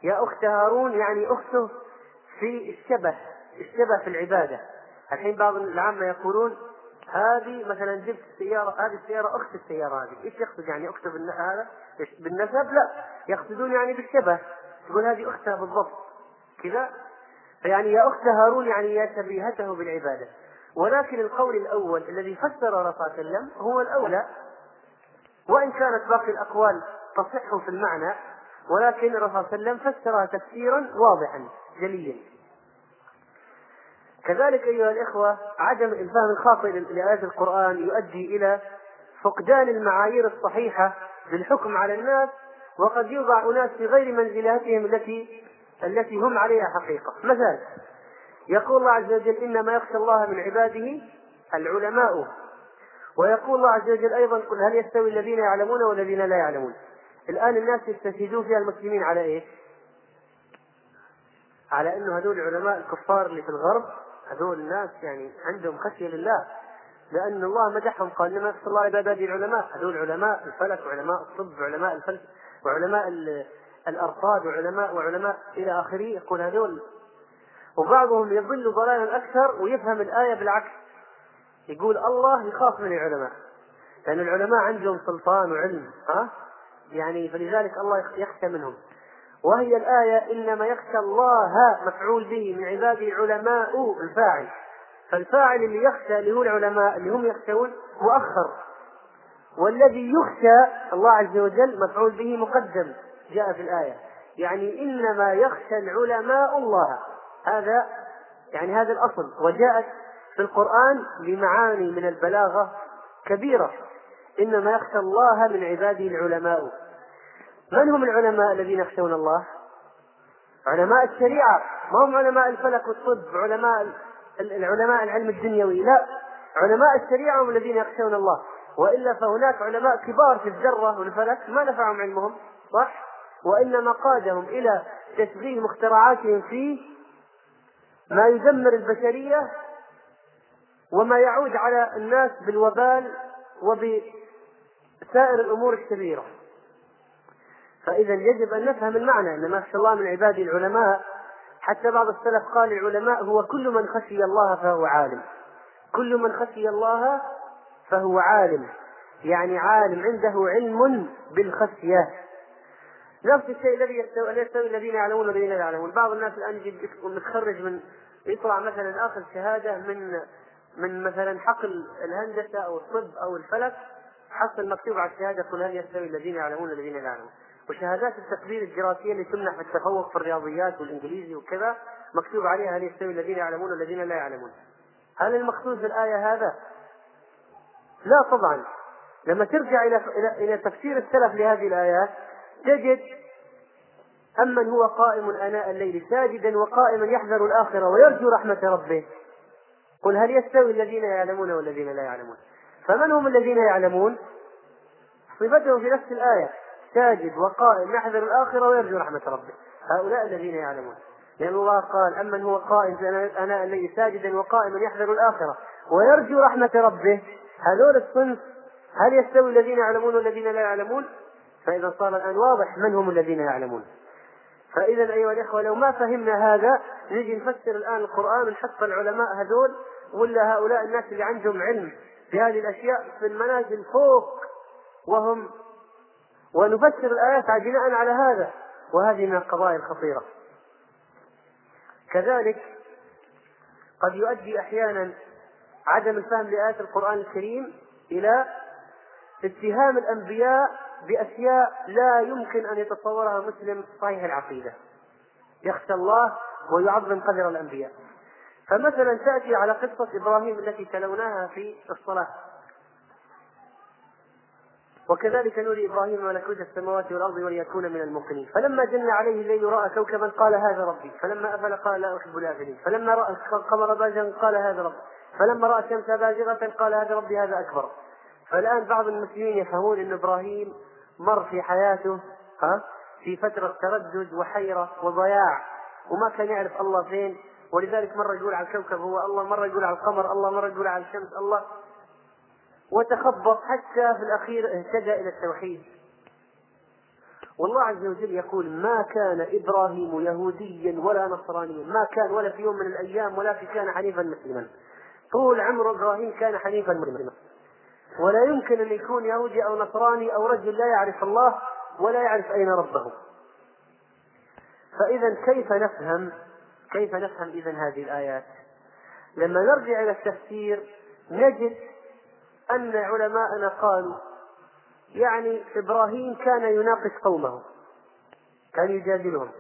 يا أخت هارون يعني أخته في الشبه الشبه في العبادة. الحين بعض العامة يقولون هذه مثلا جبت سيارة هذه السيارة أخت السيارة هذه، إيش يقصد يعني أخته هذا؟ بالنسب؟ لا، يقصدون يعني بالشبه، تقول هذه أختها بالضبط، كذا؟ فيعني يا أخت هارون يعني يا شبيهته بالعبادة، ولكن القول الأول الذي فسر الرسول صلى الله عليه وسلم هو الأولى، وإن كانت باقي الأقوال تصح في المعنى، ولكن الرسول صلى الله عليه وسلم فسرها تفسيرا واضحا. جليا. كذلك أيها الإخوة عدم الفهم الخاطئ لآيات القرآن يؤدي إلى فقدان المعايير الصحيحة للحكم على الناس وقد يوضع أناس في غير منزلتهم التي التي هم عليها حقيقة مثلا يقول الله عز وجل إنما يخشى الله من عباده العلماء ويقول الله عز وجل أيضا قل هل يستوي الذين يعلمون والذين لا يعلمون الآن الناس يستفيدون فيها المسلمين على إيش؟ على أنه هذول العلماء الكفار اللي في الغرب هذول الناس يعني عندهم خشية لله. لأن الله مدحهم قال إنما يخشى الله عباد هذه العلماء؟ هذول علماء الفلك وعلماء الطب وعلماء الفلك وعلماء الأرصاد وعلماء وعلماء إلى آخره. يقول هذول. وبعضهم يضل ضلالا أكثر ويفهم الآية بالعكس. يقول الله يخاف من العلماء. لأن العلماء عندهم سلطان وعلم ها؟ يعني فلذلك الله يخشى منهم. وهي الآية إنما يخشى الله مفعول به من عباده علماء الفاعل. فالفاعل اللي يخشى اللي هو العلماء اللي هم يخشون مؤخر. والذي يخشى الله عز وجل مفعول به مقدم. جاء في الآية. يعني إنما يخشى العلماء الله. هذا يعني هذا الأصل. وجاءت في القرآن بمعاني من البلاغة كبيرة. إنما يخشى الله من عباده العلماء. من هم العلماء الذين يخشون الله؟ علماء الشريعة. ما هم علماء الفلك والطب؟ علماء العلماء العلم الدنيوي. لا. علماء الشريعة هم الذين يخشون الله. وإلا فهناك علماء كبار في الذرة والفلك ما نفعهم علمهم. صح؟ وإنما قادهم إلى تشغيل مخترعاتهم في ما يدمر البشرية وما يعود على الناس بالوبال وبسائر الأمور الشريرة فإذا يجب أن نفهم المعنى أن ما يخشى الله من عباده العلماء. حتى بعض السلف قال العلماء هو كل من خشي الله فهو عالم. كل من خشي الله فهو عالم. يعني عالم عنده علم بالخشية. نفس الشيء الذي يستوي الذين يعلمون والذين لا يعلمون. بعض الناس الآن يجي متخرج من يطلع مثلا آخذ شهادة من من مثلا حقل الهندسة أو الطب أو الفلك حصل مكتوب على الشهادة قل هل يستوي الذين يعلمون والذين لا يعلمون؟ وشهادات التقدير الدراسية اللي تمنح في التفوق في الرياضيات والإنجليزي وكذا مكتوب عليها هل يستوي الذين يعلمون والذين لا يعلمون. هل المقصود في الآية هذا؟ لا طبعا. لما ترجع إلى إلى تفسير السلف لهذه الآيات تجد أمن هو قائم آناء الليل ساجدا وقائما يحذر الآخرة ويرجو رحمة ربه. قل هل يستوي الذين يعلمون والذين لا يعلمون؟ فمن هم الذين يعلمون؟ صفتهم في نفس الآية. ساجد وقائم يحذر الآخرة ويرجو رحمة ربه. هؤلاء الذين يعلمون. لأن الله قال أمن هو قائم آناء الليل ساجدا وقائما يحذر الآخرة ويرجو رحمة ربه. هذول الصنف هل يستوي الذين يعلمون والذين لا يعلمون؟ فإذا صار الآن واضح من هم الذين يعلمون. فإذا أيها الإخوة لو ما فهمنا هذا نجي نفسر الآن القرآن ونحط العلماء هذول ولا هؤلاء الناس اللي عندهم علم في هذه الأشياء في المنازل فوق وهم ونفسر الآيات بناء على هذا وهذه من القضايا الخطيرة. كذلك قد يؤدي أحيانا عدم الفهم لآيات القرآن الكريم إلى اتهام الأنبياء بأشياء لا يمكن أن يتصورها مسلم صحيح العقيدة. يخشى الله ويعظم قدر الأنبياء. فمثلا تأتي على قصة إبراهيم التي تلوناها في الصلاة. وكذلك نري إبراهيم ملكوت السماوات والأرض وليكون من الموقنين. فلما جن عليه الليل رأى كوكبا قال هذا ربي. فلما أفل قال لا أحب الآفلين. فلما رأى القمر بازغا قال هذا ربي. فلما رأى الشمس بازغة قال هذا ربي هذا أكبر. فالآن بعض المسلمين يفهمون أن إبراهيم مر في حياته ها في فترة تردد وحيرة وضياع وما كان يعرف الله فين. ولذلك مرة يقول على الكوكب هو الله مرة يقول على القمر الله مرة يقول على الشمس الله. وتخبط حتى في الأخير اهتدى إلى التوحيد. والله عز وجل يقول ما كان إبراهيم يهوديا ولا نصرانيا ما كان ولا في يوم من الأيام في كان حنيفا مسلما. طول عمر إبراهيم كان حنيفا مسلما. ولا يمكن أن يكون يهودي أو نصراني أو رجل لا يعرف الله ولا يعرف أين ربه. فإذا كيف نفهم؟ كيف نفهم إذا هذه الآيات؟ لما نرجع إلى التفسير نجد أن علماءنا قالوا يعني إبراهيم كان يناقش قومه كان يجادلهم.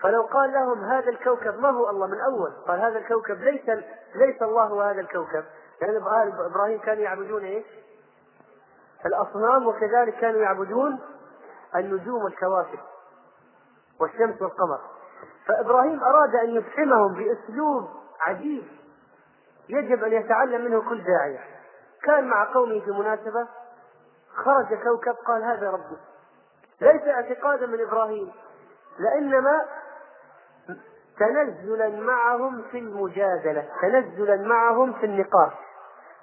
فلو قال لهم هذا الكوكب ما هو الله من أول؟ قال هذا الكوكب ليس ليس الله هذا الكوكب. لأن يعني إبراهيم كانوا يعبدون إيش؟ الأصنام وكذلك كانوا يعبدون النجوم والكواكب والشمس والقمر. فإبراهيم أراد أن يفهمهم بأسلوب عجيب يجب أن يتعلم منه كل داعية. كان مع قومه في مناسبة خرج كوكب قال هذا ربي ليس اعتقادا من إبراهيم لإنما تنزلا معهم في المجادلة تنزلا معهم في النقاش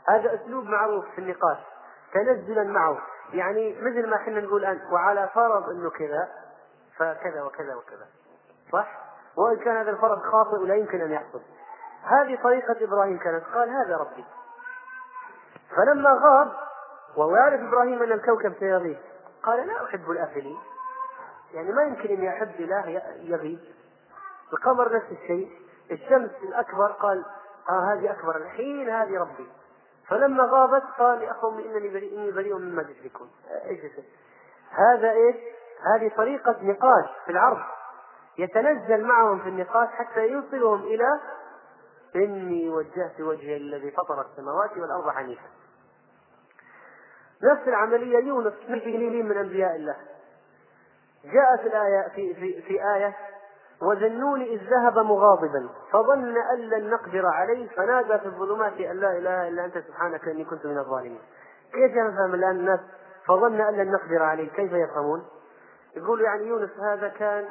هذا أسلوب معروف في النقاش تنزلا معه يعني مثل ما إحنا نقول الآن وعلى فرض أنه كذا فكذا وكذا وكذا صح؟ وإن كان هذا الفرض خاطئ ولا يمكن أن يحصل هذه طريقة إبراهيم كانت قال هذا ربي فلما غاب وهو يعرف إبراهيم أن الكوكب سيغيب قال لا أحب الآفلين يعني ما يمكن إني أحب إله يغيب. القمر نفس الشيء الشمس الأكبر قال آه هذه أكبر الحين هذه ربي. فلما غابت قال يا قوم إنني بريء اني بريء مما تشركون. إيش هذا إيش؟ هذه طريقة نقاش في العرض. يتنزل معهم في النقاش حتى يوصلهم إلى إني وجهت وجهي الذي فطر السماوات والأرض حنيفا. نفس العملية يونس في من أنبياء الله جاء في الآية في في في آية وذنون إذ ذهب مغاضبا فظن أن لن نقدر عليه فنادى في الظلمات أن لا إله إلا أنت سبحانك إني كنت من الظالمين. كيف يفهم الآن الناس فظن أن لن نقدر عليه كيف يفهمون؟ يقول يعني يونس هذا كان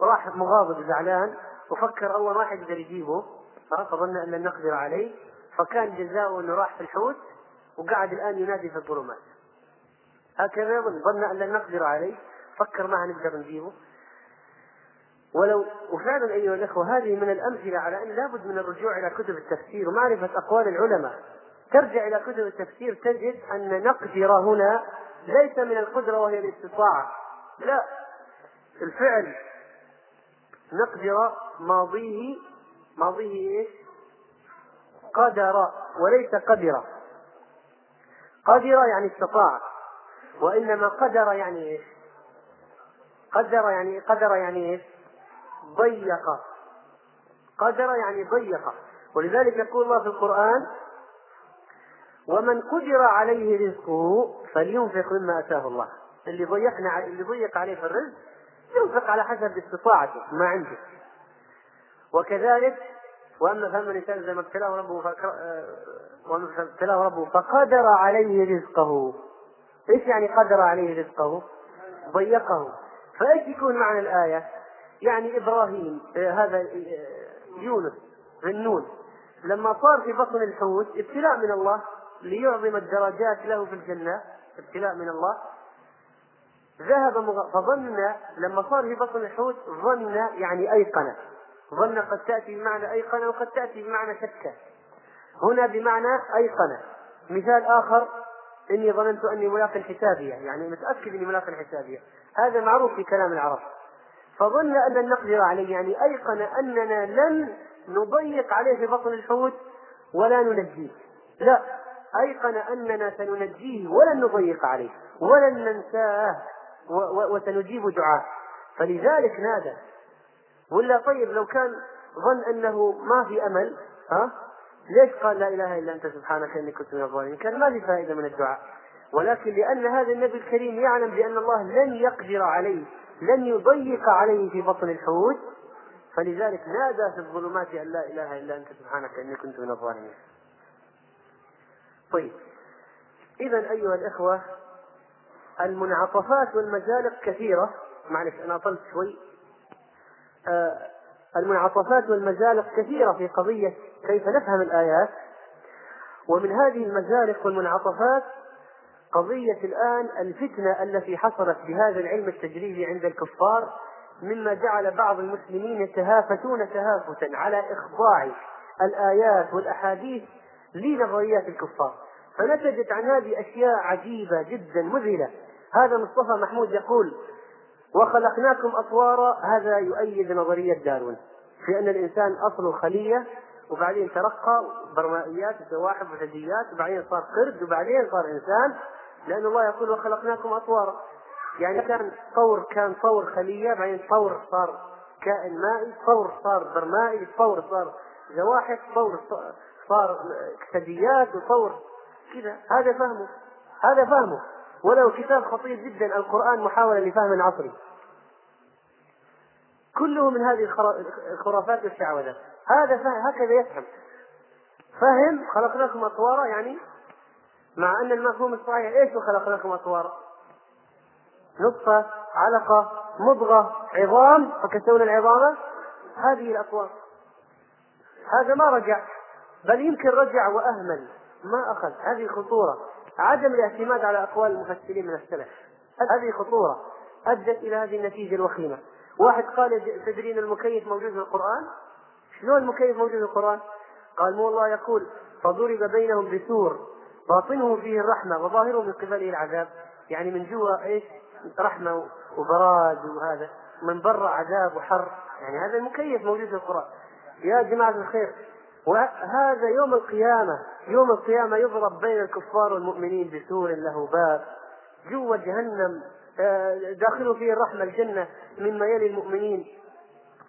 راح مغاضب زعلان وفكر الله ما حيقدر يجيبه فظن أن لن نقدر عليه فكان جزاؤه إنه راح في الحوت وقعد الآن ينادي في الظلمات هكذا يظن ظن أن لن نقدر عليه. فكر ما نقدر نجيبه. ولو وفعلا أيها الأخوة هذه من الأمثلة على أن لابد من الرجوع إلى كتب التفسير ومعرفة أقوال العلماء. ترجع إلى كتب التفسير تجد أن نقدر هنا ليس من القدرة وهي الاستطاعة. لا. الفعل نقدر ماضيه ماضيه إيش؟ قدر وليس قدر. قدر يعني استطاع وإنما قدر يعني إيش؟ قدر يعني قدر يعني إيش؟ ضيق قدر يعني ضيق ولذلك يقول الله في القرآن ومن قدر عليه رزقه فلينفق مما أتاه الله اللي ضيقنا اللي ضيق عليه في الرزق ينفق على حسب استطاعته ما عنده وكذلك وأما فاما الإنسان زي ما ابتلاه ربه آه، وما ابتلاه ربه فقدر عليه رزقه إيش يعني قدر عليه رزقه؟ ضيقه فايش يكون معنى الآية؟ يعني إبراهيم آه، هذا آه، يونس ذنون لما صار في بطن الحوت ابتلاء من الله ليعظم الدرجات له في الجنة ابتلاء من الله ذهب. فظن لما صار في بطن الحوت ظن يعني أيقن ظن قد تأتي بمعنى أيقن وقد تأتي بمعنى شك. هنا بمعنى أيقن مثال آخر إني ظننت أني ملاق حسابية يعني متأكد إني ملاق حسابية. هذا معروف في كلام العرب. فظن أن نقدر عليه يعني أيقن أننا لن نضيق عليه في بطن الحوت ولا ننجيه. لا أيقن أننا سننجيه ولن نضيق عليه ولن ننساه وسنجيب دعاء فلذلك نادى ولا طيب لو كان ظن أنه ما في أمل ها؟ ليش قال لا إله إلا أنت سبحانك إني كنت من الظالمين؟ كان ما في فائدة من الدعاء. ولكن لأن هذا النبي الكريم يعلم بأن الله لن يقدر عليه لن يضيق عليه في بطن الحوت فلذلك نادى في الظلمات أن لا إله إلا أنت سبحانك إني كنت من الظالمين. طيب اذا أيها الأخوة المنعطفات والمزالق كثيرة. معلش أنا أطلت شوي. المنعطفات والمزالق كثيرة في قضية كيف نفهم الآيات. ومن هذه المزالق والمنعطفات قضية الآن الفتنة التي حصلت بهذا العلم التجريبي عند الكفار مما جعل بعض المسلمين يتهافتون تهافتا على إخضاع الآيات والأحاديث لنظريات الكفار. فنتجت عن هذه أشياء عجيبة جدا مذهلة. هذا مصطفى محمود يقول وخلقناكم أطوارا. هذا يؤيد نظرية داروين في أن الإنسان أصله خلية وبعدين ترقى برمائيات وسواحب وثدييات وبعدين صار قرد وبعدين صار إنسان لأن الله يقول وخلقناكم أطوارا. يعني كان طور كان طور خلية بعدين طور صار كائن مائي طور صار برمائي طور صار زواحف طور صار ثدييات وطور كذا. هذا فهمه هذا فهمه. ولو كتاب خطير جدا القرآن محاولة لفهم عصري كله من هذه الخرافات والشعوذات. هذا فهم هكذا يفهم. فهم خلقناكم أطوارا يعني مع أن المفهوم الصحيح إيش خلقناكم أطوارا؟ نطفة علقة مضغة عظام. فكسونا العظام. هذه الأطوار. هذا ما رجع بل يمكن رجع وأهمل. ما أخذ. هذه خطورة. عدم الاعتماد على أقوال المفسرين من السلف. هذه خطورة. أدت إلى هذه النتيجة الوخيمة. واحد قال تدرين المكيف موجود في القرآن؟ شلون المكيف موجود في القرآن؟ قال مو الله يقول فضرب بينهم بسور باطنه فيه الرحمة وظاهره من قبله العذاب. يعني من جوا إيش؟ رحمة وبراد وهذا. من برا عذاب وحر. يعني هذا المكيف موجود في القرآن. يا جماعة الخير وهذا يوم القيامة يوم القيامة يضرب بين الكفار والمؤمنين بسور له باب جوا جهنم آه، داخله فيه الرحمة الجنة مما يلي المؤمنين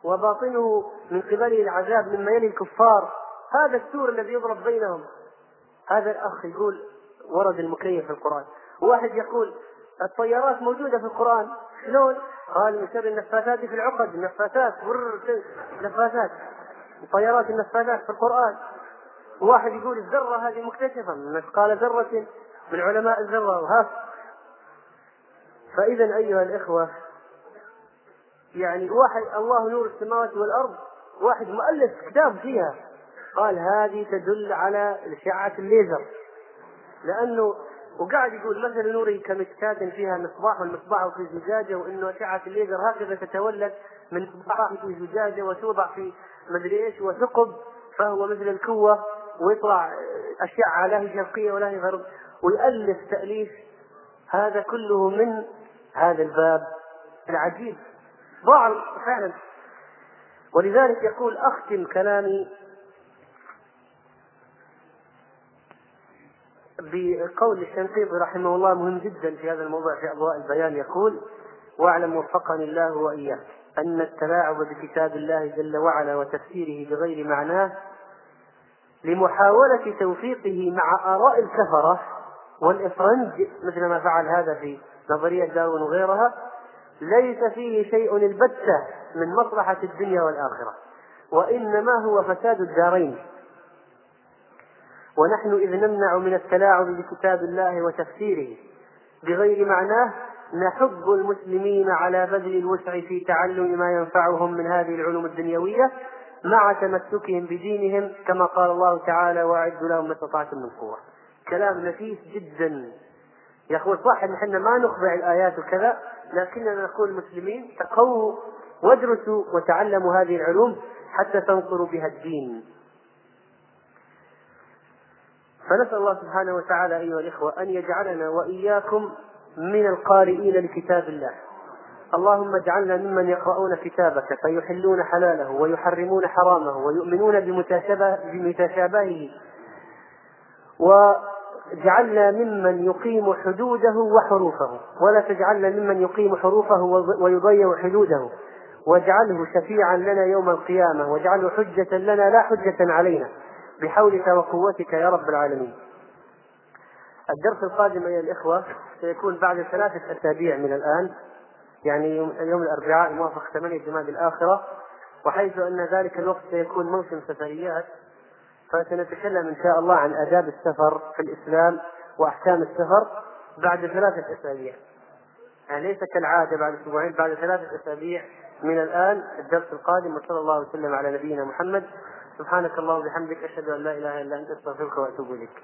وباطنه من قبله العذاب مما يلي الكفار. هذا السور الذي يضرب بينهم. هذا الأخ يقول ورد المكيف في القرآن. واحد يقول الطيارات موجودة في القرآن. شلون؟ قال من شر النفاثات في العقد. النفاثات نفاثات. طيارات النفاثات في القرآن. واحد يقول الذرة هذه مكتشفة. من مثقال ذرة من علماء الذرة وها فإذا أيها الإخوة يعني واحد الله نور السماوات والأرض واحد مؤلف كتاب فيها. قال هذه تدل على إشعة الليزر. لأنه وقاعد يقول مثل نوري كمشكاة فيها مصباح والمصباح في زجاجة وإنه أشعة الليزر هكذا تتولد من مصباح في زجاجة وتوضع في مدري إيش وثقب فهو مثل الكوة ويطلع أشعة لا هي شرقية ولا هي غرب ويؤلف تأليف. هذا كله من هذا الباب العجيب. ضاع فعلا. ولذلك يقول أختم كلامي بقول الشنقيطي رحمه الله مهم جدا في هذا الموضوع في أضواء البيان. يقول واعلم وفقني الله وإياك. أن التلاعب بكتاب الله جل وعلا وتفسيره بغير معناه لمحاولة توفيقه مع آراء الكفرة والإفرنج مثل ما فعل هذا في نظرية داروين وغيرها ليس فيه شيء البتة من مصلحة الدنيا والآخرة وإنما هو فساد الدارين. ونحن إذ نمنع من التلاعب بكتاب الله وتفسيره بغير معناه نحب المسلمين على بذل الوسع في تعلم ما ينفعهم من هذه العلوم الدنيوية مع تمسكهم بدينهم كما قال الله تعالى واعدوا لهم ما استطعتم من قوة. كلام نفيس جدا. يا اخوان صح إن إحنا ما نخضع الآيات وكذا لكننا نقول المسلمين تقووا وادرسوا وتعلموا هذه العلوم حتى تنصروا بها الدين. فنسأل الله سبحانه وتعالى أيها الإخوة أن يجعلنا وإياكم من القارئين لكتاب الله. اللهم اجعلنا ممن يقرؤون كتابك فيحلون حلاله ويحرمون حرامه ويؤمنون بمتشابهه. واجعلنا ممن يقيم حدوده وحروفه. ولا تجعلنا ممن يقيم حروفه ويضيع حدوده. واجعله شفيعا لنا يوم القيامة. واجعله حجة لنا لا حجة علينا. بحولك وقوتك يا رب العالمين. الدرس القادم أيها الإخوة سيكون بعد ثلاثة أسابيع من الآن يعني يوم, الأربعاء الموافق 8 جماد الآخرة وحيث أن ذلك الوقت سيكون موسم سفريات فسنتكلم إن شاء الله عن آداب السفر في الإسلام وأحكام السفر بعد ثلاثة أسابيع. يعني ليس كالعادة بعد أسبوعين بعد ثلاثة أسابيع من الآن الدرس القادم وصلى الله وسلم على نبينا محمد. سبحانك اللهم وبحمدك أشهد أن لا إله إلا أنت أستغفرك وأتوب إليك.